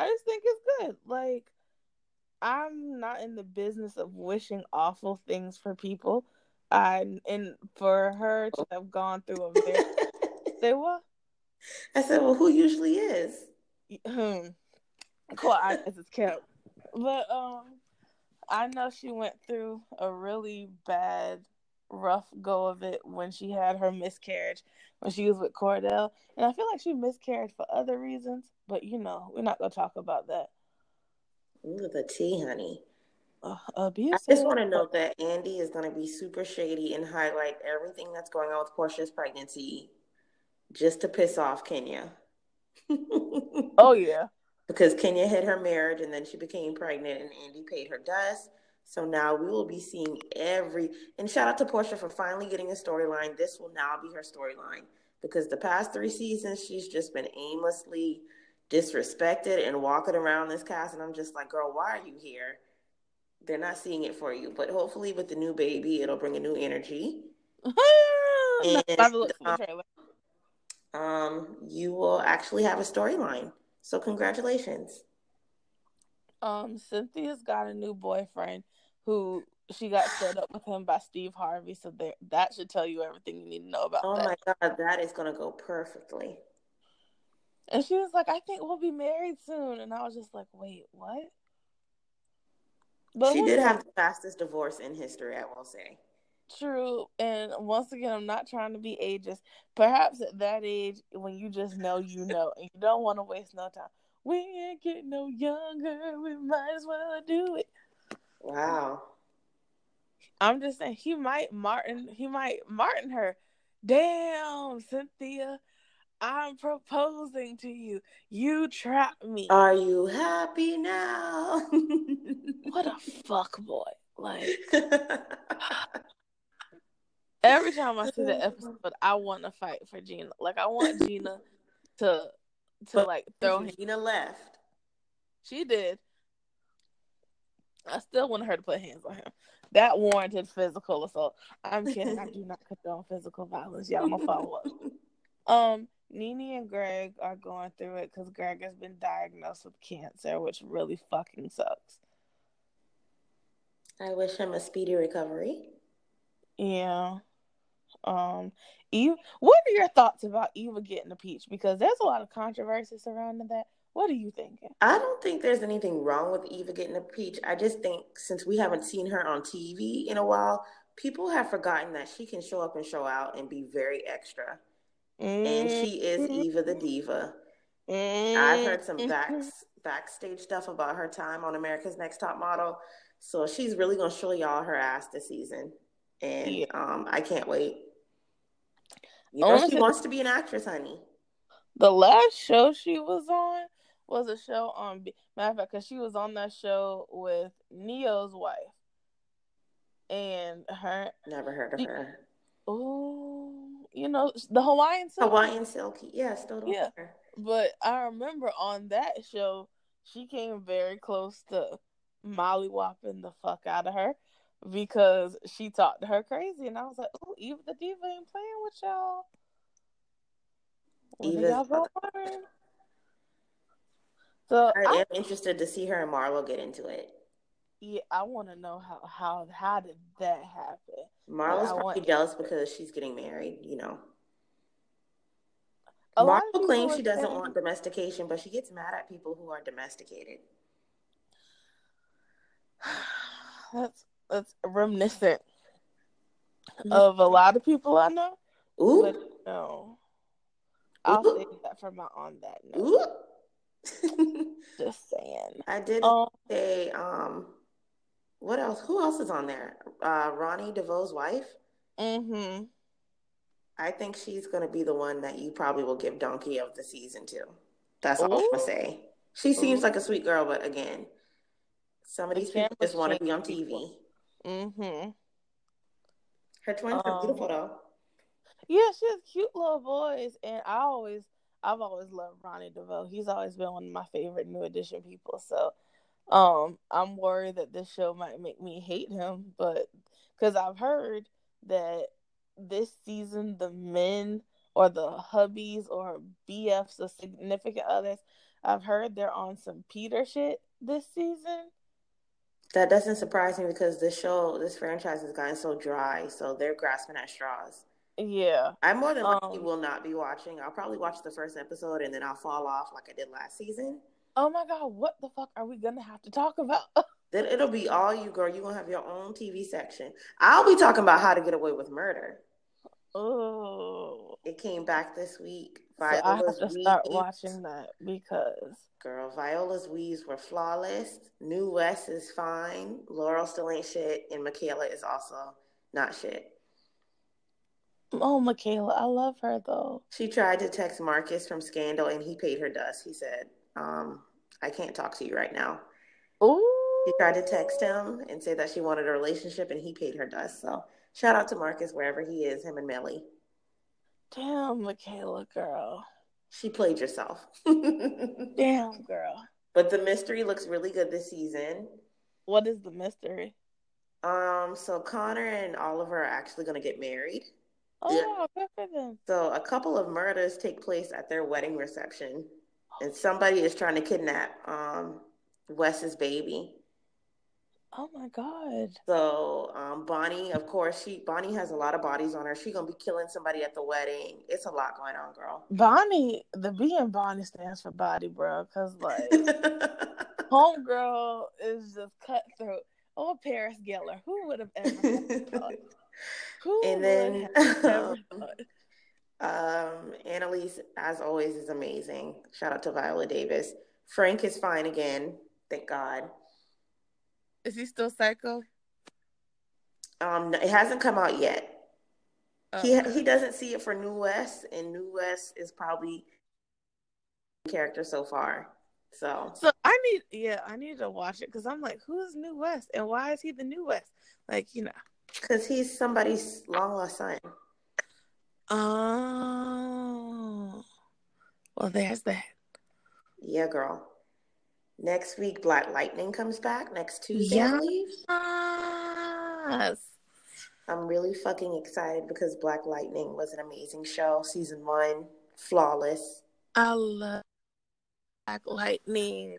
I just think it's good. Like, I'm not in the business of wishing awful things for people. I and for her to have gone through a very say what? I said, well, who usually is? Hmm. Cool. I guess it's kept, but um, I know she went through a really bad, rough go of it when she had her miscarriage when she was with Kordell, and I feel like she miscarried for other reasons. But you know, we're not gonna talk about that. Ooh, the tea, honey. Uh, abuse. I just want to note that Andy is going to be super shady and highlight everything that's going on with Porsha's pregnancy just to piss off Kenya. oh, yeah. Because Kenya hit her marriage and then she became pregnant and Andy paid her dust. So now we will be seeing every. And shout out to Porsha for finally getting a storyline. This will now be her storyline because the past three seasons, she's just been aimlessly disrespected and walking around this cast. And I'm just like, girl, why are you here? They're not seeing it for you. But hopefully, with the new baby, it'll bring a new energy. and, um, um, you will actually have a storyline. So, congratulations. Um, Cynthia's got a new boyfriend who she got set up with him by Steve Harvey. So there, that should tell you everything you need to know about. Oh that. my god, that is gonna go perfectly. And she was like, "I think we'll be married soon," and I was just like, "Wait, what?" But she did have the fastest divorce in history, I will say. True, and once again, I'm not trying to be ageist. Perhaps at that age, when you just know, you know, and you don't want to waste no time. We ain't getting no younger. We might as well do it. Wow. I'm just saying he might Martin he might Martin her. Damn, Cynthia, I'm proposing to you. You trapped me. Are you happy now? what a fuck boy. Like every time I see the episode, I want to fight for Gina. Like I want Gina to to but like throw him. Gina left. She did. I still want her to put hands on him. That warranted physical assault. I'm kidding. I do not condone physical violence. Y'all I'm gonna follow up. Um, NeNe and Greg are going through it because Greg has been diagnosed with cancer, which really fucking sucks. I wish him a speedy recovery. Yeah. Um, Eve, what are your thoughts about Eva getting a peach? Because there's a lot of controversy surrounding that. What are you thinking? I don't think there's anything wrong with Eva getting a peach. I just think since we haven't seen her on TV in a while, people have forgotten that she can show up and show out and be very extra. Mm-hmm. And she is mm-hmm. Eva the Diva. Mm-hmm. I've heard some back, mm-hmm. backstage stuff about her time on America's Next Top Model. So she's really going to show y'all her ass this season. And yeah. um, I can't wait. You know, she wants to be an actress, honey. The last show she was on was a show on matter of fact because she was on that show with Ne-Yo's wife and her never heard of she, her oh you know the hawaiian silky. hawaiian silky yeah still yeah her. but i remember on that show she came very close to molly whopping the fuck out of her because she talked to her crazy and i was like oh eva the diva ain't playing with y'all Eva, y'all go so I am I, interested to see her and Marlo get into it. Yeah, I want to know how how how did that happen? Marlo's probably want... jealous because she's getting married. You know. Marlo claims she doesn't saying... want domestication, but she gets mad at people who are domesticated. That's that's reminiscent mm-hmm. of a lot of people I know. Ooh. But no. I'll Ooh. say that for my on that note. Ooh. Just saying. I did um, say, um, what else? Who else is on there? Uh, Ronnie DeVoe's wife. Mm-hmm. I think she's gonna be the one that you probably will give Donkey of the season to. That's all I'm gonna say. She seems Ooh. like a sweet girl, but again, some of these the people just want to be on TV. Mm-hmm. Her twins um, are beautiful though. Yeah, she has cute little boys, and I always I've always loved Ronnie DeVoe. He's always been one of my favorite New Edition people. So, um, I'm worried that this show might make me hate him, but because I've heard that this season the men or the hubbies or BFs or significant others. I've heard they're on some Peter shit this season. That doesn't surprise me because this show, this franchise has gotten so dry, so they're grasping at straws. Yeah. I more than likely Um, will not be watching. I'll probably watch the first episode and then I'll fall off like I did last season. Oh my god, what the fuck are we gonna have to talk about? Then it'll be all you, girl. You're gonna have your own TV section. I'll be talking about how to get away with murder. oh, It came back this week. So I have Viola's to start watching that because Girl, Viola's weaves were flawless. New West is fine. Laurel still ain't shit, and Michaela is also not shit. oh, Michaela, I love her though. She tried to text Marcus from Scandal, and he paid her dust. He said, um, "I can't talk to you right now." Ooh, She tried to text him and say that she wanted a relationship, and he paid her dust. So shout out to Marcus wherever he is, him and Mellie. Damn, Michaela, girl, She played yourself. damn, girl. but the mystery looks really good this season. What is the mystery? Um, so Connor and Oliver are actually going to get married. Oh, Yeah. good for them. So a couple of murders take place at their wedding reception, and somebody is trying to kidnap um Wes's baby. Oh my god. So um, Bonnie, of course, she Bonnie has a lot of bodies on her. She gonna be killing somebody at the wedding. It's a lot going on, girl. Bonnie, the B in Bonnie stands for body, bro. Cause like homegirl is just cutthroat. Oh, Paris Geller. Who would have ever thought? Who And would then, have ever um, thought? um, Annalise, as always, is amazing. Shout out to Viola Davis. Frank is fine again, thank God. Is he still psycho? Um, it hasn't come out yet. Oh, He he doesn't see it for New West, and New West is probably character so far. So so I need, yeah, I need to watch it because I'm like, who's New West and why is he the New West? Like, you know. because he's somebody's long lost son. Oh, well, there's that. Yeah, girl. Next week, Black Lightning comes back next Tuesday, believe. Yes. I'm really fucking excited because Black Lightning was an amazing show. Season one, flawless. I love Black Lightning.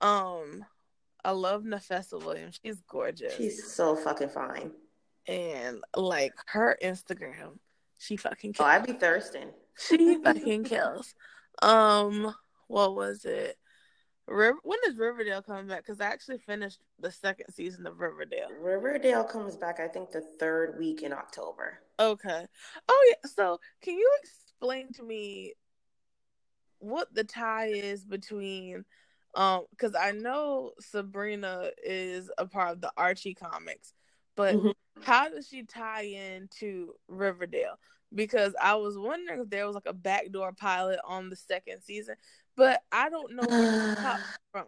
Um, I love Nafessa Williams. She's gorgeous. She's so fucking fine. and like her Instagram, she fucking Oh. I'd be thirsting. she fucking kills. Um, what was it? River- when is Riverdale coming back? Because I actually finished the second season of Riverdale. Riverdale comes back, I think, the third week in October. Okay. Oh yeah. So can you explain to me what the tie is between um because I know Sabrina is a part of the Archie comics, but Mhm. how does she tie into Riverdale? Because I was wondering if there was like a backdoor pilot on the second season, but I don't know where top from.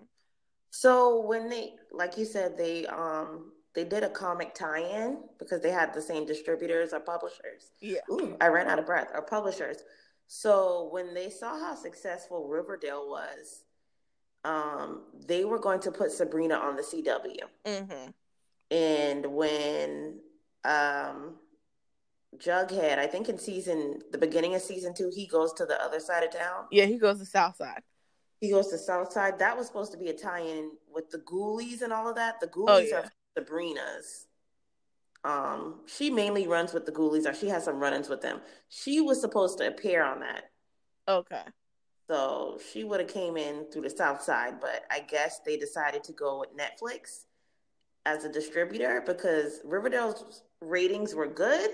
So when they, like you said, they um they did a comic tie-in because they had the same distributors or publishers. Yeah. Ooh, I ran out of breath. Or publishers. So when they saw how successful Riverdale was, um, they were going to put Sabrina on the CW. Mm-hmm. And when um Jughead, I think in season the beginning of season two, he goes to the other side of town. Yeah, he goes to Southside. He goes to Southside. That was supposed to be a tie-in with the Ghoulies and all of that. The Ghoulies Oh, yeah. are Sabrina's. Um, she mainly runs with the Ghoulies, or she has some run-ins with them. She was supposed to appear on that, Okay. so she would have came in through the South Side. But I guess they decided to go with Netflix as a distributor because Riverdale's ratings were good,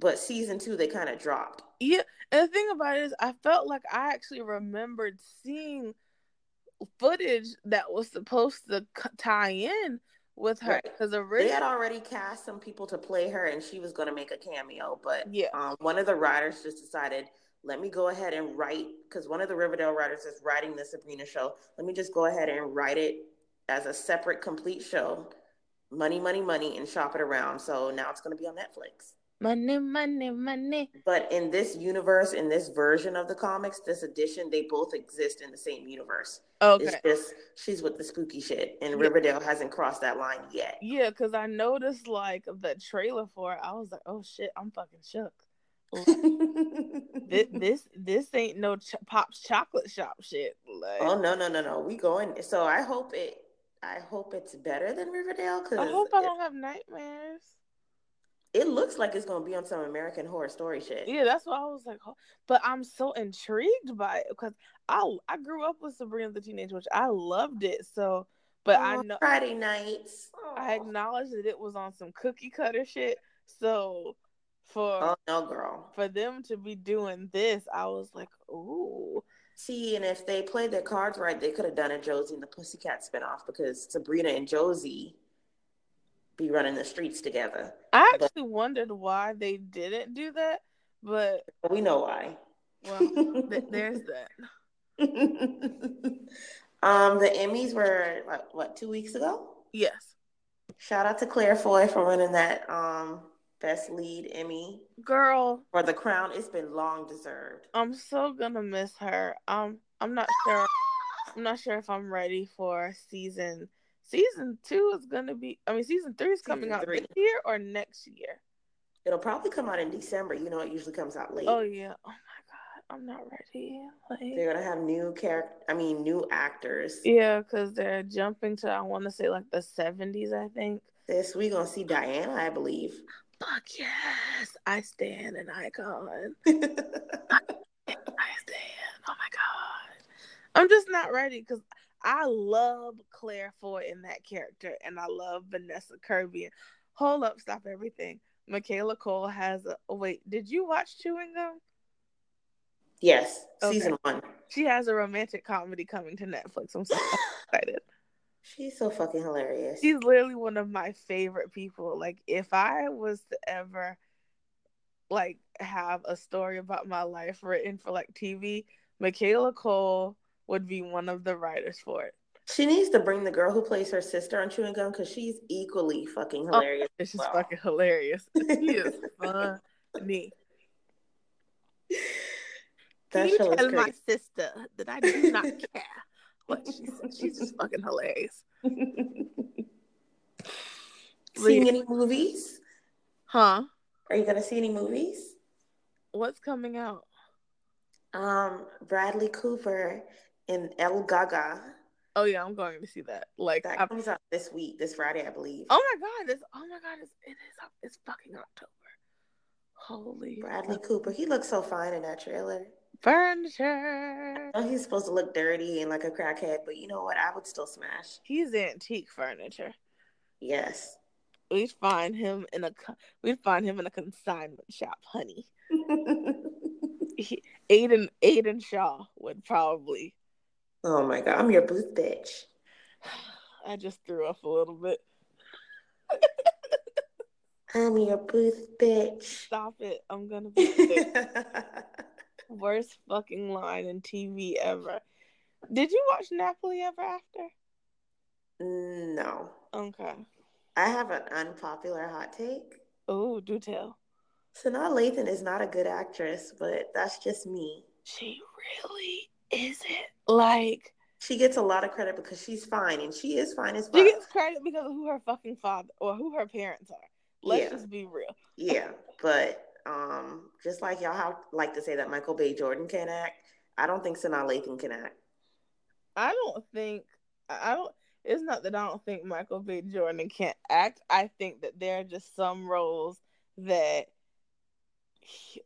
but season two they kind of dropped. Yeah, and the thing about it is, I felt like I actually remembered seeing footage that was supposed to c- tie in with her Right. because They originally, had already cast some people to play her, and she was going to make a cameo. But Yeah. um, one of the writers just decided, let me go ahead and write because one of the Riverdale writers is writing the Sabrina show. Let me just go ahead and write it as a separate, complete show. Money, money, money, and shop it around. So now it's going to be on Netflix. Money, money, money. But in this universe, in this version of the comics, this edition, they both exist in the same universe. Okay, It's just she's with the spooky shit, and Yeah. Riverdale hasn't crossed that line yet. yeah, because I noticed like the trailer for it. I was like, oh shit, I'm fucking shook. this, this this ain't no ch- pops chocolate shop shit. Like, oh no no no no, we going. So I hope it. I hope it's better than Riverdale. Cause I hope I don't have nightmares. It looks like it's gonna be on some American Horror Story shit. Yeah, that's why I was like, oh, but I'm so intrigued by it because I I grew up with Sabrina the Teenage Witch. I loved it. So, but I Oh, know Friday nights. I acknowledge that it was on some cookie cutter shit. So, for Oh no, girl. for them to be doing this, I was like, ooh. See, and if they played their cards right, they could have done a Josie and the Pussycat spinoff because Sabrina and Josie be running the streets together. I But- actually wondered why they didn't do that, but We know why. well, th- there's that. um, the Emmys were what, what two weeks ago? Yes, Shout out to Claire Foy for winning that um best lead Emmy girl, for The Crown. It's been long deserved. I'm so gonna miss her. Um, I'm not sure. I'm not sure if I'm ready for season. Season two is gonna be. I mean, season three is coming Season out three. this year or next year. It'll probably come out in December. You know, it usually comes out late. Oh yeah. Oh my god, I'm not ready. Like, They're gonna have new character. I mean, new actors. yeah, because they're jumping to. I want to say like the 70s. I think. This we gonna see Diana, I believe. Fuck yes, I stand an icon. I stand. Oh my god. I'm just not ready because I love Claire Foy in that character, and I love Vanessa Kirby. Hold up, stop everything. Michaela Coel has a. Oh, wait, did you watch Chewing Gum? yes, Okay. season one. She has a romantic comedy coming to Netflix. I'm so excited. She's so fucking hilarious. She's literally one of my favorite people. Like, if I was to ever like have a story about my life written for like TV, Michaela Coel would be one of the writers for it. She needs to bring the girl who plays her sister on Chewing Gum because she's equally fucking hilarious. It's just Wow. fucking hilarious. She is funny. Can you show is tell my sister that I do not care what she said? She's just fucking hilarious. Seeing any movies? Huh? Are you gonna see any movies? What's coming out? Um, Bradley Cooper and El Gaga. Oh yeah, I'm going to see that. Like, That I'm- comes out this week, this Friday, I believe. oh my god, it's oh my god, it's it is it's fucking October. Holy Bradley Cooper. He looks so fine in that trailer. furniture. I know he's supposed to look dirty and like a crackhead, but you know what? I would still smash. He's antique furniture. Yes. We'd find him in a we'd find him in a consignment shop, honey. He, Aidan Aidan Shaw would probably. Oh my god, I'm your booth bitch. I just threw up a little bit. I'm your booth bitch. Stop it! I'm gonna be sick. worst fucking line in TV ever. Did you watch Nappily Ever After? no. Okay. I have an unpopular hot take. Oh, do tell. Sanaa Lathan is not a good actress, but that's just me. She really isn't. Like She gets a lot of credit because she's fine, and she is fine as well. she gets credit because of who her fucking father or who her parents are. Let's Yeah. just be real. Yeah, but um, just like y'all have, like to say that Michael B. Jordan can act, I don't think Sanaa Lathan can act. I don't think I I don't. It's not that I don't think Michael B. Jordan can't act. I think that there are just some roles that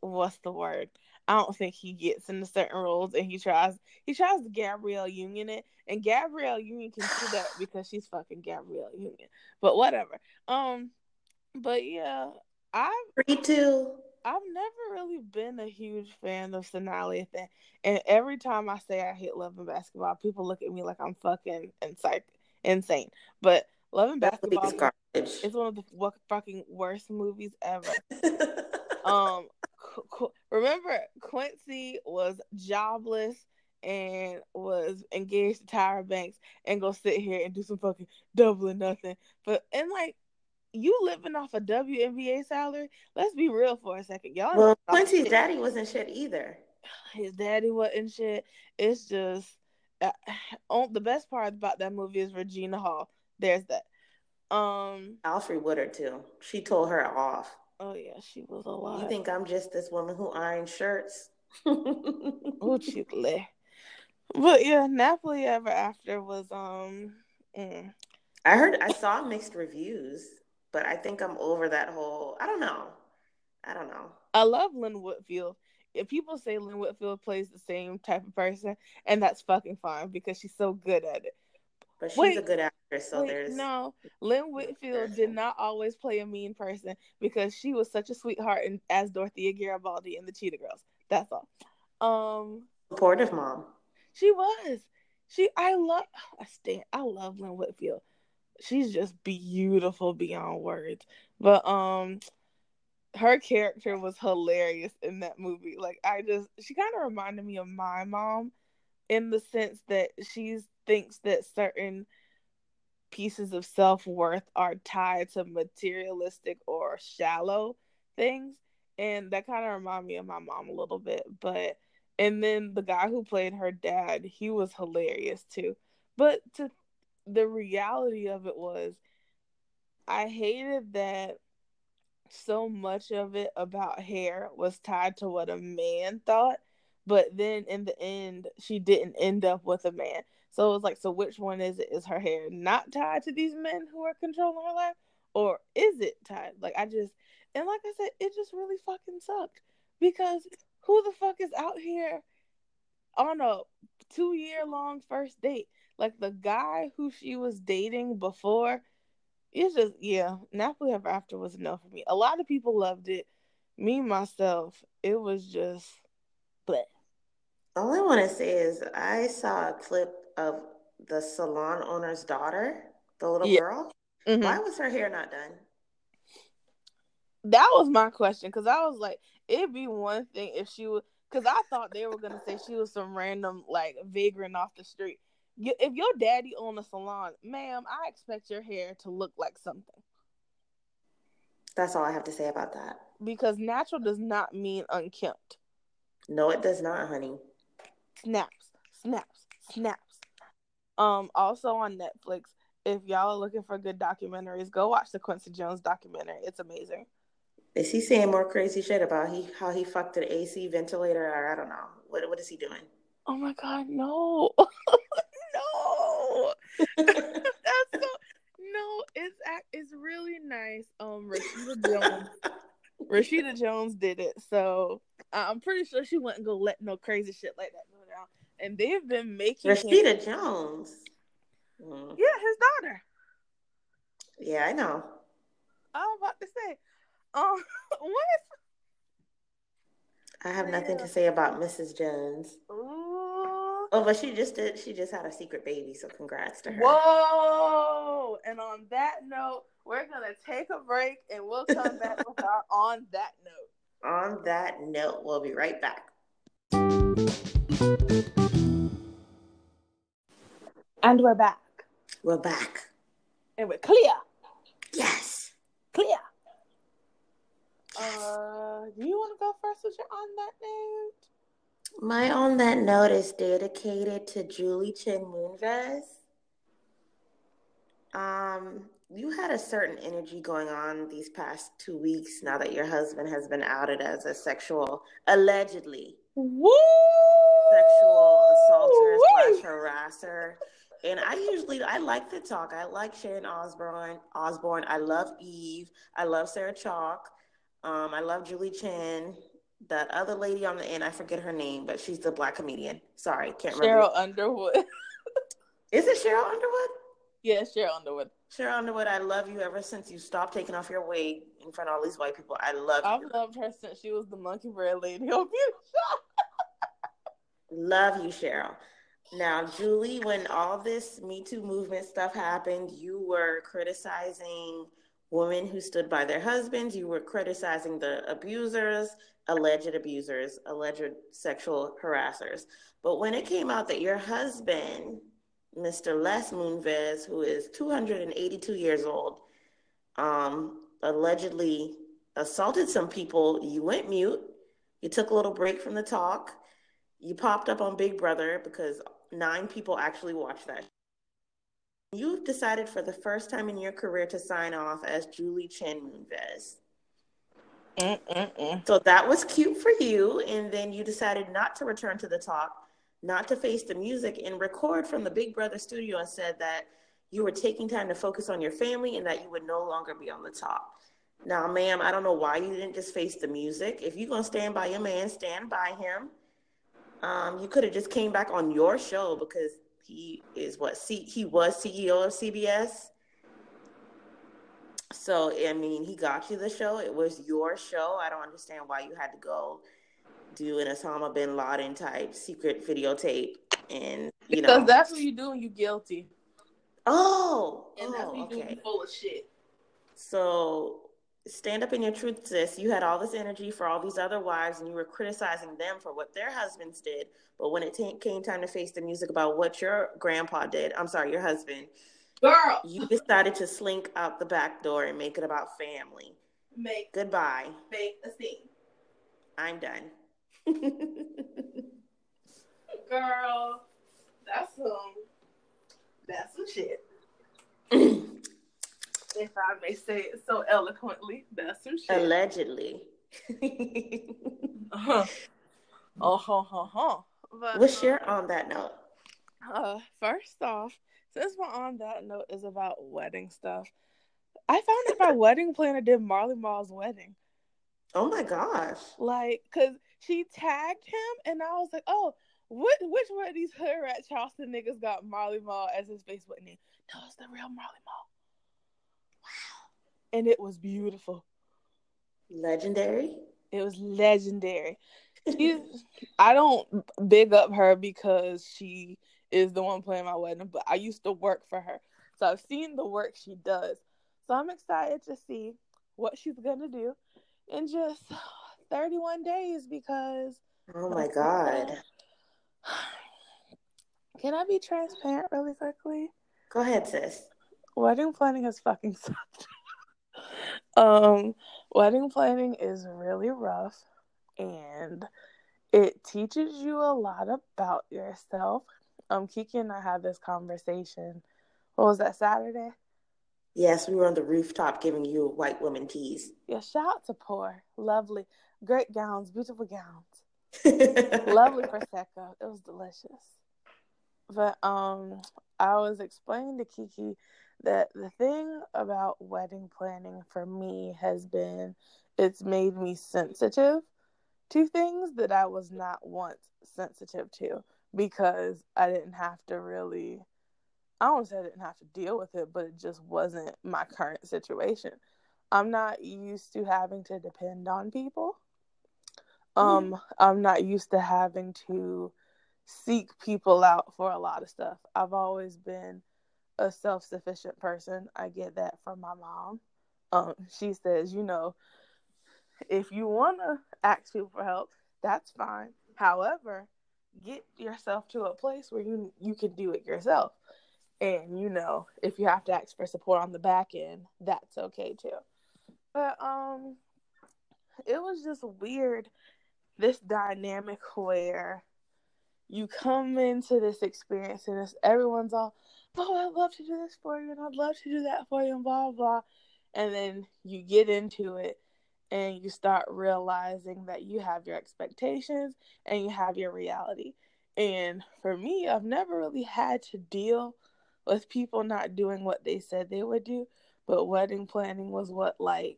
what's the word? I don't think he gets into certain roles, and he tries. He tries to Gabrielle Union it, and Gabrielle Union can do that because she's fucking Gabrielle Union. But whatever. Um, but yeah, I've Me too. I've never really been a huge fan of Sanaa Lathan. And every time I say I hate Love and Basketball, people look at me like I'm fucking insane. insane. But Love and Basketball garbage. is one of the fucking worst movies ever. Um, Qu- remember Quincy was jobless and was engaged to Tyra Banks and go sit here and do some fucking double or nothing. But and like you living off a WNBA salary, let's be real for a second. Y'all well, Quincy's shit. daddy wasn't shit either. his daddy wasn't shit. It's just uh, on the best part about that movie is Regina Hall. There's that. Um Alfre Woodard too. She told her off. Oh yeah, she was a lot. You think I'm just this woman who irons shirts? oh, chile. But yeah, Nappily Ever After was um. Mm. I heard I saw mixed reviews, but I think I'm over that whole. I don't know. I don't know. I love Lynn Whitfield. If people say Lynn Whitfield plays the same type of person, and that's fucking fine because she's so good at it. But she's wait, a good actress, so wait, there's no. Lynn Whitfield did not always play a mean person because she was such a sweetheart and as Dorothea Garibaldi in the Cheetah Girls. That's all. Um, supportive mom. She was. She. I love. I stand. I love Lynn Whitfield. She's just beautiful beyond words. But um, her character was hilarious in that movie. Like I just, she kind of reminded me of my mom, in the sense that she thinks that certain pieces of self worth are tied to materialistic or shallow things and that kind of reminded me of my mom a little bit. But and then the guy who played her dad, he was hilarious too. But to the reality of it was, I hated that so much of it about hair was tied to what a man thought. But then in the end, she didn't end up with a man. So it was like, so which one is it? Is her hair not tied to these men who are controlling her life? Or is it tied? Like, I just, and like I said, it just really fucking sucked because who the fuck is out here on a two year long first date? Like the guy who she was dating before, it's just yeah, Nappily Ever After was enough for me. A lot of people loved it. Me myself, it was just but all I want to say is I saw a clip of the salon owner's daughter, the little yeah. girl. Mm-hmm. Why was her hair not done? that was my question because I was like, it'd be one thing if she was because I thought they were gonna say she was some random like vagrant off the street. If your daddy owned a salon, ma'am, I expect your hair to look like something. That's all I have to say about that. Because natural does not mean unkempt. No, it does not, honey. Snaps, snaps, snaps. Um, also on Netflix, if y'all are looking for good documentaries, go watch the Quincy Jones documentary. It's amazing. Is he saying more crazy shit about he how he fucked an AC ventilator or I don't know. What what is he doing? Oh my god, no. no. That's so no, it's it's really nice. Um Rashida Jones Rashida Jones did it. So I'm pretty sure she wouldn't go let no crazy shit like that. And they've been making Rashida him... Jones. Mm. Yeah, his daughter. Yeah, I know. I was about to say, um, what? I have nothing to say about Mrs. Jones. Ooh. Oh, but she just did. She just had a secret baby, so congrats to her. Whoa! And on that note, we're gonna take a break, and we'll come back with our on that note. On that note, we'll be right back. And we're back. We're back. And we're clear. Yes. Clear. Uh, do you want to go first with your on that note? My on that note is dedicated to Julie Chen Moonves. Um, you had a certain energy going on these past two weeks now that your husband has been outed as a sexual, allegedly, Woo! sexual assaulter slash harasser. And I usually I like to talk. I like Sharon Osbourne. Osbourne. I love Eve. I love Sarah Chalk. Um, I love Julie Chen. That other lady on the end, I forget her name, but she's the black comedian. Sorry, can't remember. Sheryl Underwood. Is it Sheryl Underwood? Yeah, Sheryl Underwood. Sheryl Underwood, I love you ever since you stopped taking off your wig in front of all these white people. I love you. I've you. loved her since she was the monkey bread lady on Love you, Sheryl. Now, Julie, when all this Me Too movement stuff happened, you were criticizing women who stood by their husbands. You were criticizing the abusers, alleged abusers, alleged sexual harassers. But when it came out that your husband, Mr. Les Moonves, who is 282 years old, um, allegedly assaulted some people, you went mute. You took a little break from the talk. You popped up on Big Brother because nine people actually watched that You've decided for the first time in your career to sign off as Julie Chen Moonves. So that was cute for you. And then you decided not to return to the talk, not to face the music, and record from the Big Brother studio and said that you were taking time to focus on your family and that you would no longer be on the talk. Now, ma'am, I don't know why you didn't just face the music. If you're gonna stand by your man, stand by him. Um, you could have just came back on your show because he is what C- he was CEO of CBS. So I mean, he got you the show. It was your show. I don't understand why you had to go do an Osama bin Laden type secret videotape and you because know that's what you do when you guilty. Oh, and that's what you oh, do okay. you full of shit. So stand up in your truth, sis. You had all this energy for all these other wives, and you were criticizing them for what their husbands did. But when it t- came time to face the music about what your grandpa did, I'm sorry, your husband, Girl, you decided to slink out the back door and make it about family. make Goodbye. make a scene. I'm done. Girl, that's some that's some shit. If I may say it so eloquently, that's some shit. Allegedly. uh-huh. Oh, huh, huh, huh. But, What's your um, on that note? Uh, first off, since we're on that note is about wedding stuff, I found out my wedding planner did Marley Marl's wedding. Oh my gosh. Like, cause she tagged him, and I was like, oh, what? Which one of these hood rat Charleston niggas got Marley Marl as his Facebook name? No, it's the real Marley Marl. And it was beautiful. Legendary. It was legendary. She's, I don't big up her because she is the one playing my wedding, but I used to work for her. So I've seen the work she does. So I'm excited to see what she's going to do in just 31 days because. Oh my god. Can I be transparent really quickly? Go ahead, sis. Wedding planning has fucking sucked. Um, wedding planning is really rough and it teaches you a lot about yourself. Um, Kiki and I had this conversation. What was that Saturday? Yes, we were on the rooftop giving you white woman teas. Yeah, shout out to Poor. Lovely. Great gowns, beautiful gowns. Lovely prosecco. It was delicious. But um I was explaining to Kiki that the thing about wedding planning for me has been it's made me sensitive to things that I was not once sensitive to because I didn't have to really I don't say I didn't have to deal with it, but it just wasn't my current situation. I'm not used to having to depend on people. Um, I'm not used to having to seek people out for a lot of stuff. I've always been a self-sufficient person. I get that from my mom. Um, she says, you know, if you want to ask people for help, that's fine. However, get yourself to a place where you you can do it yourself. And you know, if you have to ask for support on the back end, that's okay too. But um it was just weird this dynamic where you come into this experience and it's everyone's all, oh, I'd love to do this for you and I'd love to do that for you and blah blah. And then you get into it and you start realizing that you have your expectations and you have your reality. And for me, I've never really had to deal with people not doing what they said they would do, but wedding planning was what like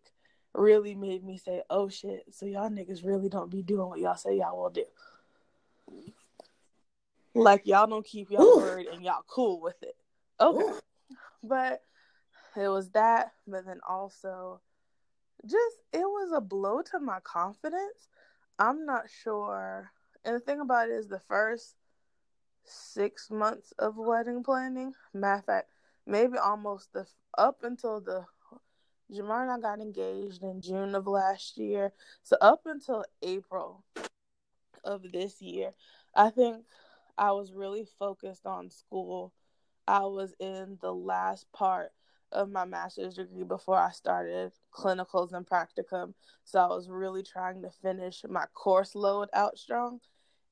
really made me say, "Oh shit, so y'all niggas really don't be doing what y'all say y'all will do." Like y'all don't keep y'all Ooh. word and y'all cool with it. Okay. Ooh. But it was that, but then also just it was a blow to my confidence. I'm not sure. And the thing about it is the first six months of wedding planning, matter of fact, maybe almost the up until the Jamar and I got engaged in June of last year. So up until April of this year, I think I was really focused on school. I was in the last part of my master's degree before I started clinicals and practicum. So I was really trying to finish my course load out strong.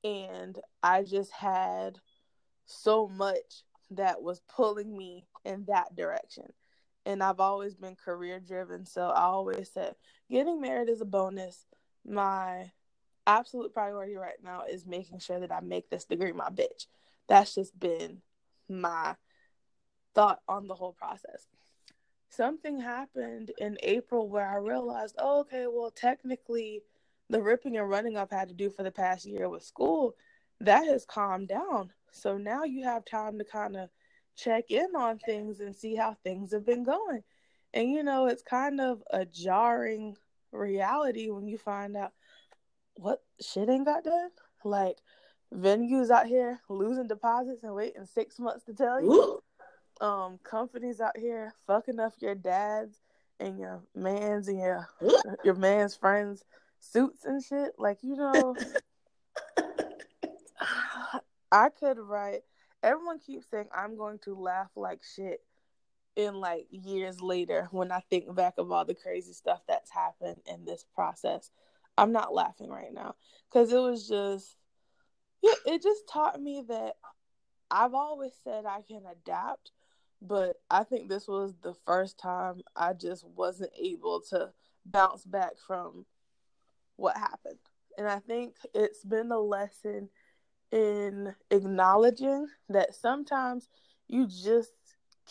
And I just had so much that was pulling me in that direction. and I've always been career driven. So I always said getting married is a bonus. My absolute priority right now is making sure that I make this degree my bitch. That's just been my thought on the whole process. Something happened in April where I realized, oh, okay, well, technically, the ripping and running I've had to do for the past year with school, that has calmed down. So now you have time to kind of check in on things and see how things have been going. And you know, it's kind of a jarring reality when you find out what shit ain't got done. Like venues out here losing deposits and waiting six months to tell you. Ooh. Um, companies out here fucking up your dad's and your man's and your your man's friends suits and shit. Like you know, I could write everyone keeps saying I'm going to laugh like shit in like years later when I think back of all the crazy stuff that's happened in this process. I'm not laughing right now because it was just, it just taught me that I've always said I can adapt, but I think this was the first time I just wasn't able to bounce back from what happened. And I think it's been a lesson in acknowledging that sometimes you just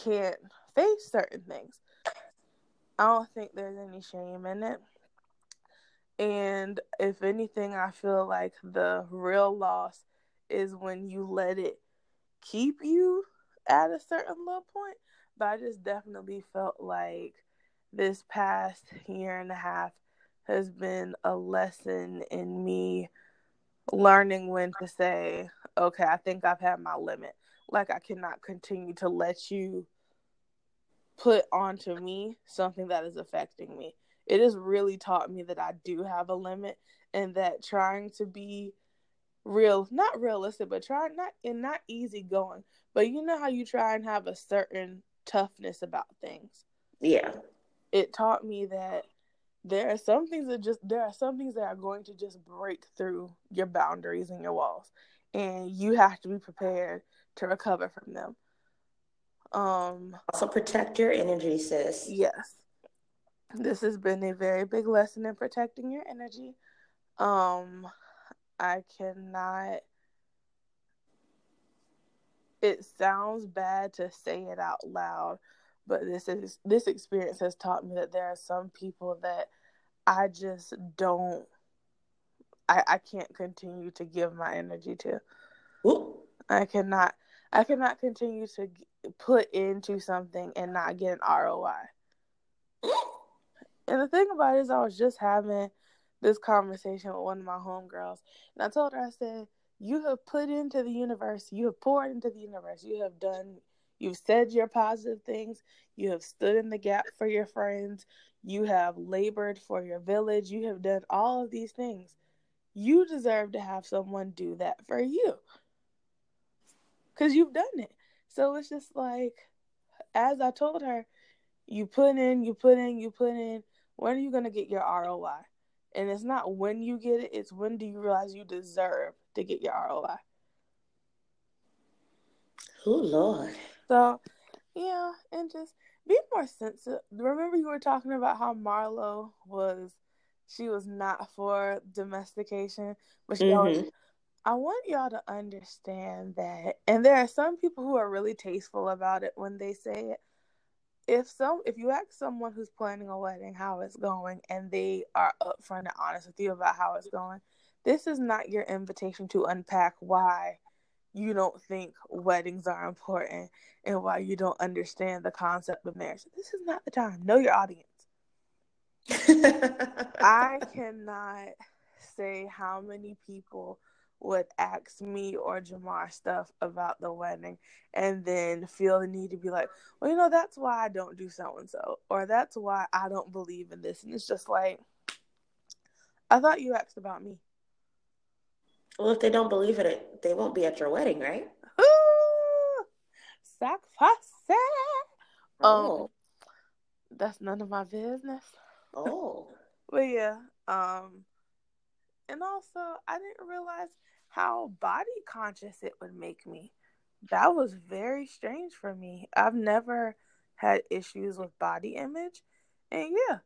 can't face certain things. I don't think there's any shame in it. And if anything, I feel like the real loss is when you let it keep you at a certain low point. But I just definitely felt like this past year and a half has been a lesson in me learning when to say, okay, I think I've had my limit. Like, I cannot continue to let you put onto me something that is affecting me. It has really taught me that I do have a limit and that trying to be real, not realistic, but try not and not easy going. But you know how you try and have a certain toughness about things. Yeah. It taught me that there are some things that just there are some things that are going to just break through your boundaries and your walls and you have to be prepared to recover from them um also protect your energy sis yes this has been a very big lesson in protecting your energy um i cannot it sounds bad to say it out loud but this is this experience has taught me that there are some people that I just don't I I can't continue to give my energy to. Ooh. I cannot I cannot continue to put into something and not get an ROI. And the thing about it is I was just having this conversation with one of my homegirls and I told her I said you have put into the universe, you have poured into the universe, you have done You've said your positive things. You have stood in the gap for your friends. You have labored for your village. You have done all of these things. You deserve to have someone do that for you because you've done it. So it's just like, as I told her, you put in, you put in, you put in. When are you going to get your ROI? And it's not when you get it, it's when do you realize you deserve to get your ROI. Oh, Lord. So, yeah, and just be more sensitive. Remember, you were talking about how Marlo was, she was not for domestication, but she mm-hmm. always. I want y'all to understand that, and there are some people who are really tasteful about it when they say it. If some, if you ask someone who's planning a wedding how it's going, and they are upfront and honest with you about how it's going, this is not your invitation to unpack why you don't think weddings are important and why you don't understand the concept of marriage. This is not the time. Know your audience. I cannot say how many people would ask me or Jamar stuff about the wedding and then feel the need to be like, well, you know, that's why I don't do so and so, or that's why I don't believe in this. And it's just like, I thought you asked about me. Well, if they don't believe in it, they won't be at your wedding, right? Oh. Um, that's none of my business. Oh. but yeah. Um, and also, I didn't realize how body conscious it would make me. That was very strange for me. I've never had issues with body image. And yeah,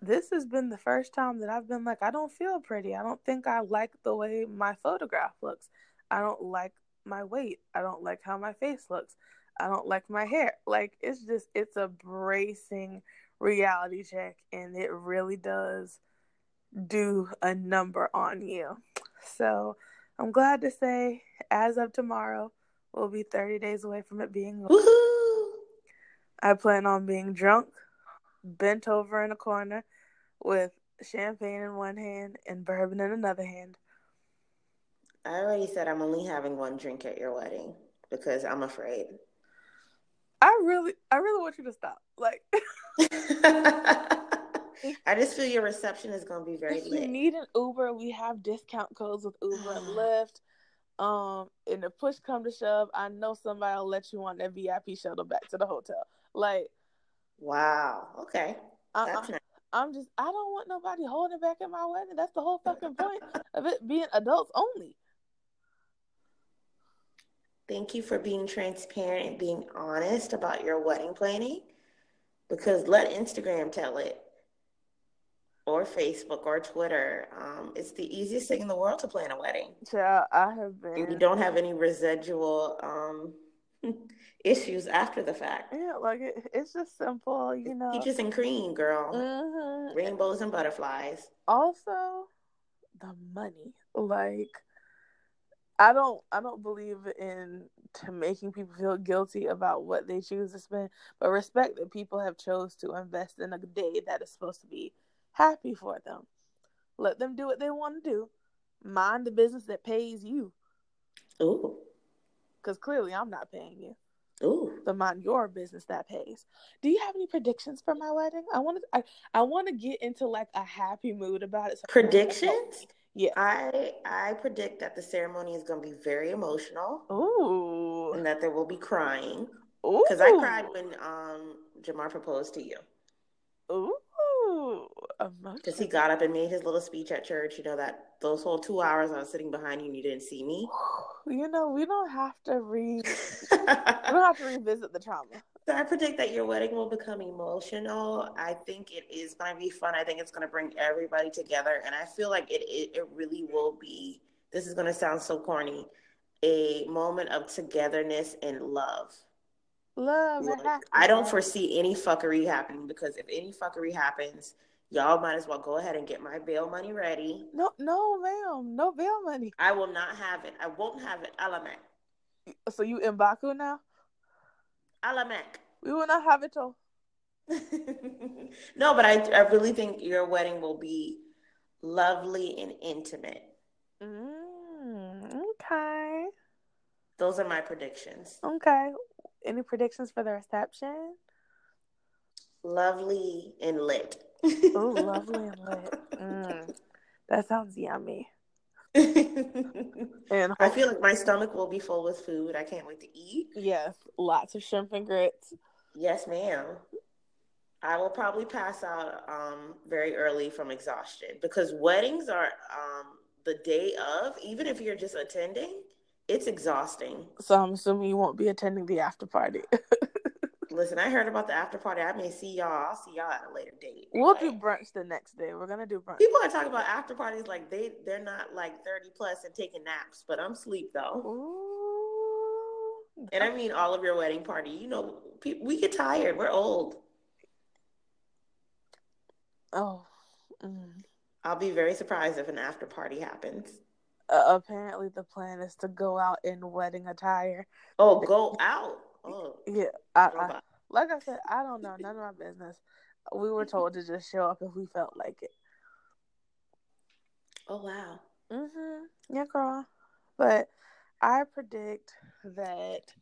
this has been the first time that I've been like, I don't feel pretty. I don't think I like the way my photograph looks. I don't like my weight. I don't like how my face looks. I don't like my hair. Like, it's just, it's a bracing reality check, and it really does do a number on you. So, I'm glad to say, as of tomorrow, we'll be 30 days away from it being. Woohoo! I plan on being drunk, bent over in a corner, with champagne in one hand and bourbon in another hand. I already said I'm only having one drink at your wedding because I'm afraid. I really, I really want you to stop. Like, I just feel your reception is going to be very if lit. you need an Uber, we have discount codes with Uber and Lyft. Um, and if push come to shove, I know somebody will let you on that VIP shuttle back to the hotel. Like, wow, okay, that's nice. I'm just I don't want nobody holding back at my wedding. That's the whole fucking point of it being adults only. Thank you for being transparent and being honest about your wedding planning. Because let Instagram tell it, or Facebook, or Twitter. Um, it's the easiest thing in the world to plan a wedding. Yeah, I have been. And you don't have any residual um, issues after the fact. Yeah, like it, it's just simple, you know. Peaches and cream, girl. Mm-hmm. Rainbows and butterflies. Also, the money. Like, I don't, I don't believe in to making people feel guilty about what they choose to spend, but respect that people have chose to invest in a day that is supposed to be happy for them. Let them do what they want to do. Mind the business that pays you. Ooh because clearly I'm not paying you. Ooh. So mind your business that pays. Do you have any predictions for my wedding? I want to. I, I want to get into like a happy mood about it. So predictions? Yeah. I I predict that the ceremony is going to be very emotional. Ooh. And that there will be crying. Ooh. Because I cried when um Jamar proposed to you. Ooh. Because he got up and made his little speech at church. You know that those whole two hours I was sitting behind you and you didn't see me. You know we don't have to re. we don't have to revisit the trauma. So I predict that your wedding will become emotional. I think it is going to be fun. I think it's going to bring everybody together, and I feel like it, it, it really will be. This is going to sound so corny, a moment of togetherness and love. Love. Like, I don't foresee any fuckery happening because if any fuckery happens, y'all might as well go ahead and get my bail money ready. No, no, ma'am, no bail money. I will not have it. I won't have it. Alamek. So you in Baku now? Alamek. We will not have it till. no, but I, I really think your wedding will be lovely and intimate. Mm, okay. Those are my predictions. Okay. Any predictions for the reception? Lovely and lit. Oh, lovely and lit. Mm, that sounds yummy. and I feel like my stomach will be full with food. I can't wait to eat. Yes, lots of shrimp and grits. Yes, ma'am. I will probably pass out um, very early from exhaustion because weddings are um, the day of, even if you're just attending, it's exhausting. So I'm assuming you won't be attending the after party. Listen, I heard about the after party. I may see y'all. I'll see y'all at a later date. We'll do brunch the next day. We're gonna do brunch. People are talking about after parties like they they're not like thirty plus and taking naps, but I'm sleep though. Ooh. And I mean all of your wedding party. You know, we get tired. We're old. Oh. Mm. I'll be very surprised if an after party happens. Uh, apparently, the plan is to go out in wedding attire. Oh, go out. Oh, yeah. I, I, like I said, I don't know. None of my business. We were told to just show up if we felt like it. Oh wow. Mhm. Yeah, girl. But I predict that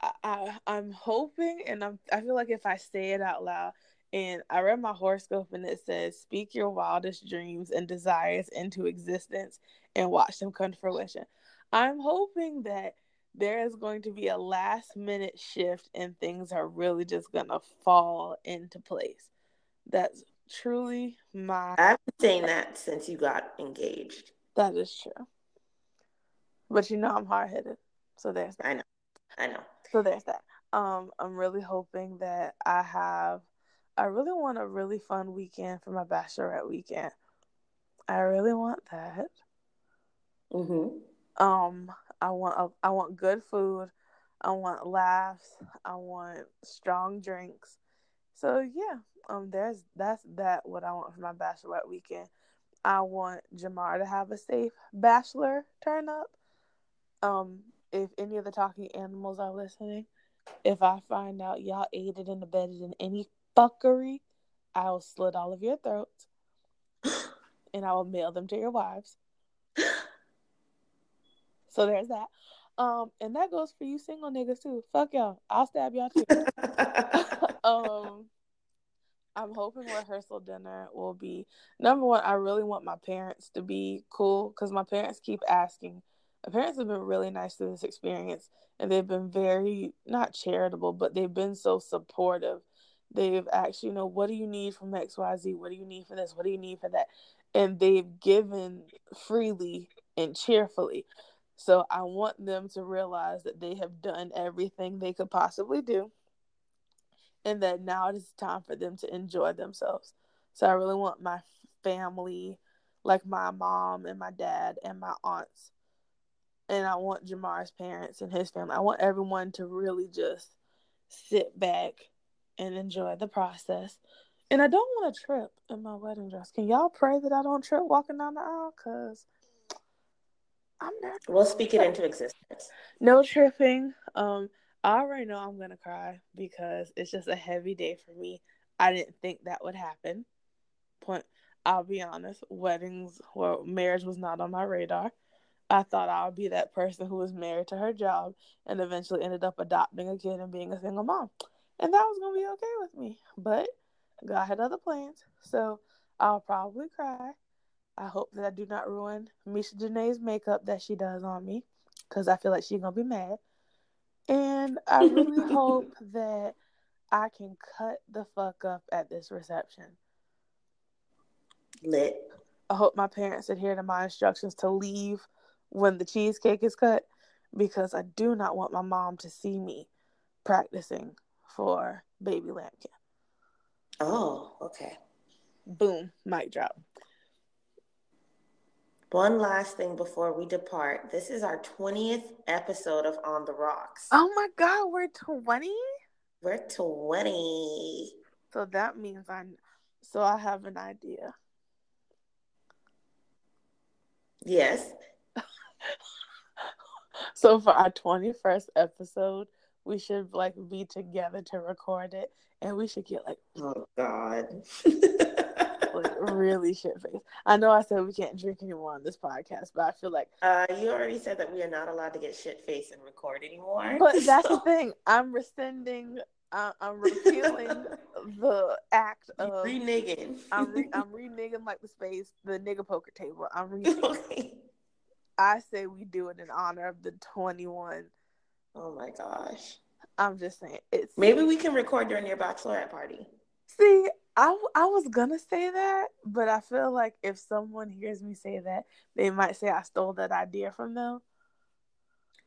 I, I I'm hoping, and I'm I feel like if I say it out loud, and I read my horoscope and it says, Speak your wildest dreams and desires into existence and watch them come to fruition. I'm hoping that there is going to be a last minute shift and things are really just going to fall into place. That's truly my. I've been saying that since you got engaged. That is true. But you know, I'm hard headed. So there's that. I know. I know. So there's that. Um, I'm really hoping that I have. I really want a really fun weekend for my bachelorette weekend. I really want that. Mm-hmm. Um, I want a, I want good food. I want laughs. I want strong drinks. So yeah, um, there's that's that what I want for my bachelorette weekend. I want Jamar to have a safe bachelor turn up. Um, if any of the talking animals are listening, if I find out y'all aided and abetted in any fuckery, I will slit all of your throats and I will mail them to your wives. So there's that. Um, and that goes for you single niggas too. Fuck y'all. I'll stab y'all too. um, I'm hoping rehearsal dinner will be number one. I really want my parents to be cool because my parents keep asking. My parents have been really nice to this experience, and they've been very not charitable, but they've been so supportive. They've actually, you know, what do you need from X Y Z? What do you need for this? What do you need for that? And they've given freely and cheerfully. So I want them to realize that they have done everything they could possibly do and that now it is time for them to enjoy themselves. So I really want my family, like my mom and my dad and my aunts, and I want Jamar's parents and his family. I want everyone to really just sit back and enjoy the process. And I don't want to trip in my wedding dress. Can y'all pray that I don't trip walking down the aisle? Cause I'm not. We'll speak it into existence. No tripping. Um, I already know I'm gonna cry because it's just a heavy day for me. I didn't think that would happen. Point. I'll be honest. Weddings, well, marriage was not on my radar. I thought I would be that person who was married to her job and eventually ended up adopting a kid and being a single mom, and that was gonna be okay with me. But God had other plans, so I'll probably cry. I hope that I do not ruin Misha Janae's makeup that she does on me, because I feel like she's gonna be mad. And I really hope that I can cut the fuck up at this reception. Lit. I hope my parents adhere to my instructions to leave when the cheesecake is cut because I do not want my mom to see me practicing for baby lambkin. Oh, okay. Boom, mic drop. One last thing before we depart. This is our 20th episode of On the Rocks. Oh my god, we're 20? We're 20. So that means I so I have an idea. Yes. So for our 21st episode, we should like be together to record it and we should get like Oh God. really shit face. I know I said we can't drink anymore on this podcast, but I feel like uh, you already said that we are not allowed to get shit faced and record anymore. But that's so- the thing. I'm rescinding. Uh, I'm repealing the act of. reneging. I'm re- I'm reneging like the space, the nigga poker table. I'm re- okay. I say we do it in honor of the 21. Oh my gosh. I'm just saying it's Maybe we can record during your bachelorette party. See, I I was gonna say that, but I feel like if someone hears me say that, they might say I stole that idea from them.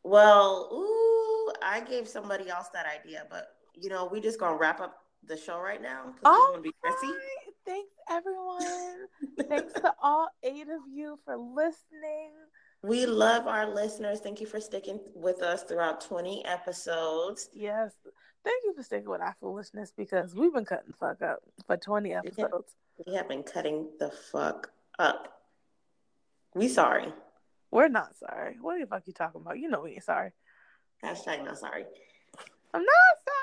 Well, ooh, I gave somebody else that idea, but you know, we just gonna wrap up the show right now we Oh, want to be messy. right. Thanks everyone. Thanks to all eight of you for listening. We love our listeners. Thank you for sticking with us throughout 20 episodes. Yes. Thank you for sticking with our foolishness because we've been cutting the fuck up for 20 episodes. We have been cutting the fuck up. We sorry. We're not sorry. What the fuck you talking about? You know we ain't sorry. Hashtag not sorry. I'm not sorry.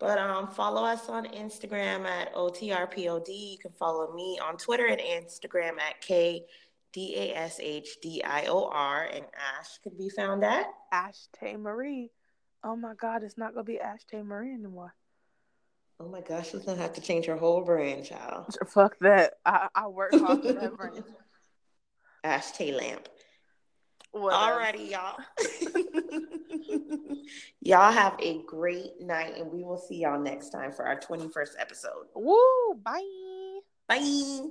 But um, follow us on Instagram at OTRPOD. You can follow me on Twitter and Instagram at K D A S H D I O R. And Ash can be found at. Ashtay Marie. Oh my god, it's not gonna be Ashtay Marie anymore. Oh my gosh, she's gonna have to change her whole brand, child. Fuck that. I, I work hard for that brand. Ash Tay Lamp. Whatever. Alrighty, y'all. y'all have a great night, and we will see y'all next time for our 21st episode. Woo, bye. Bye.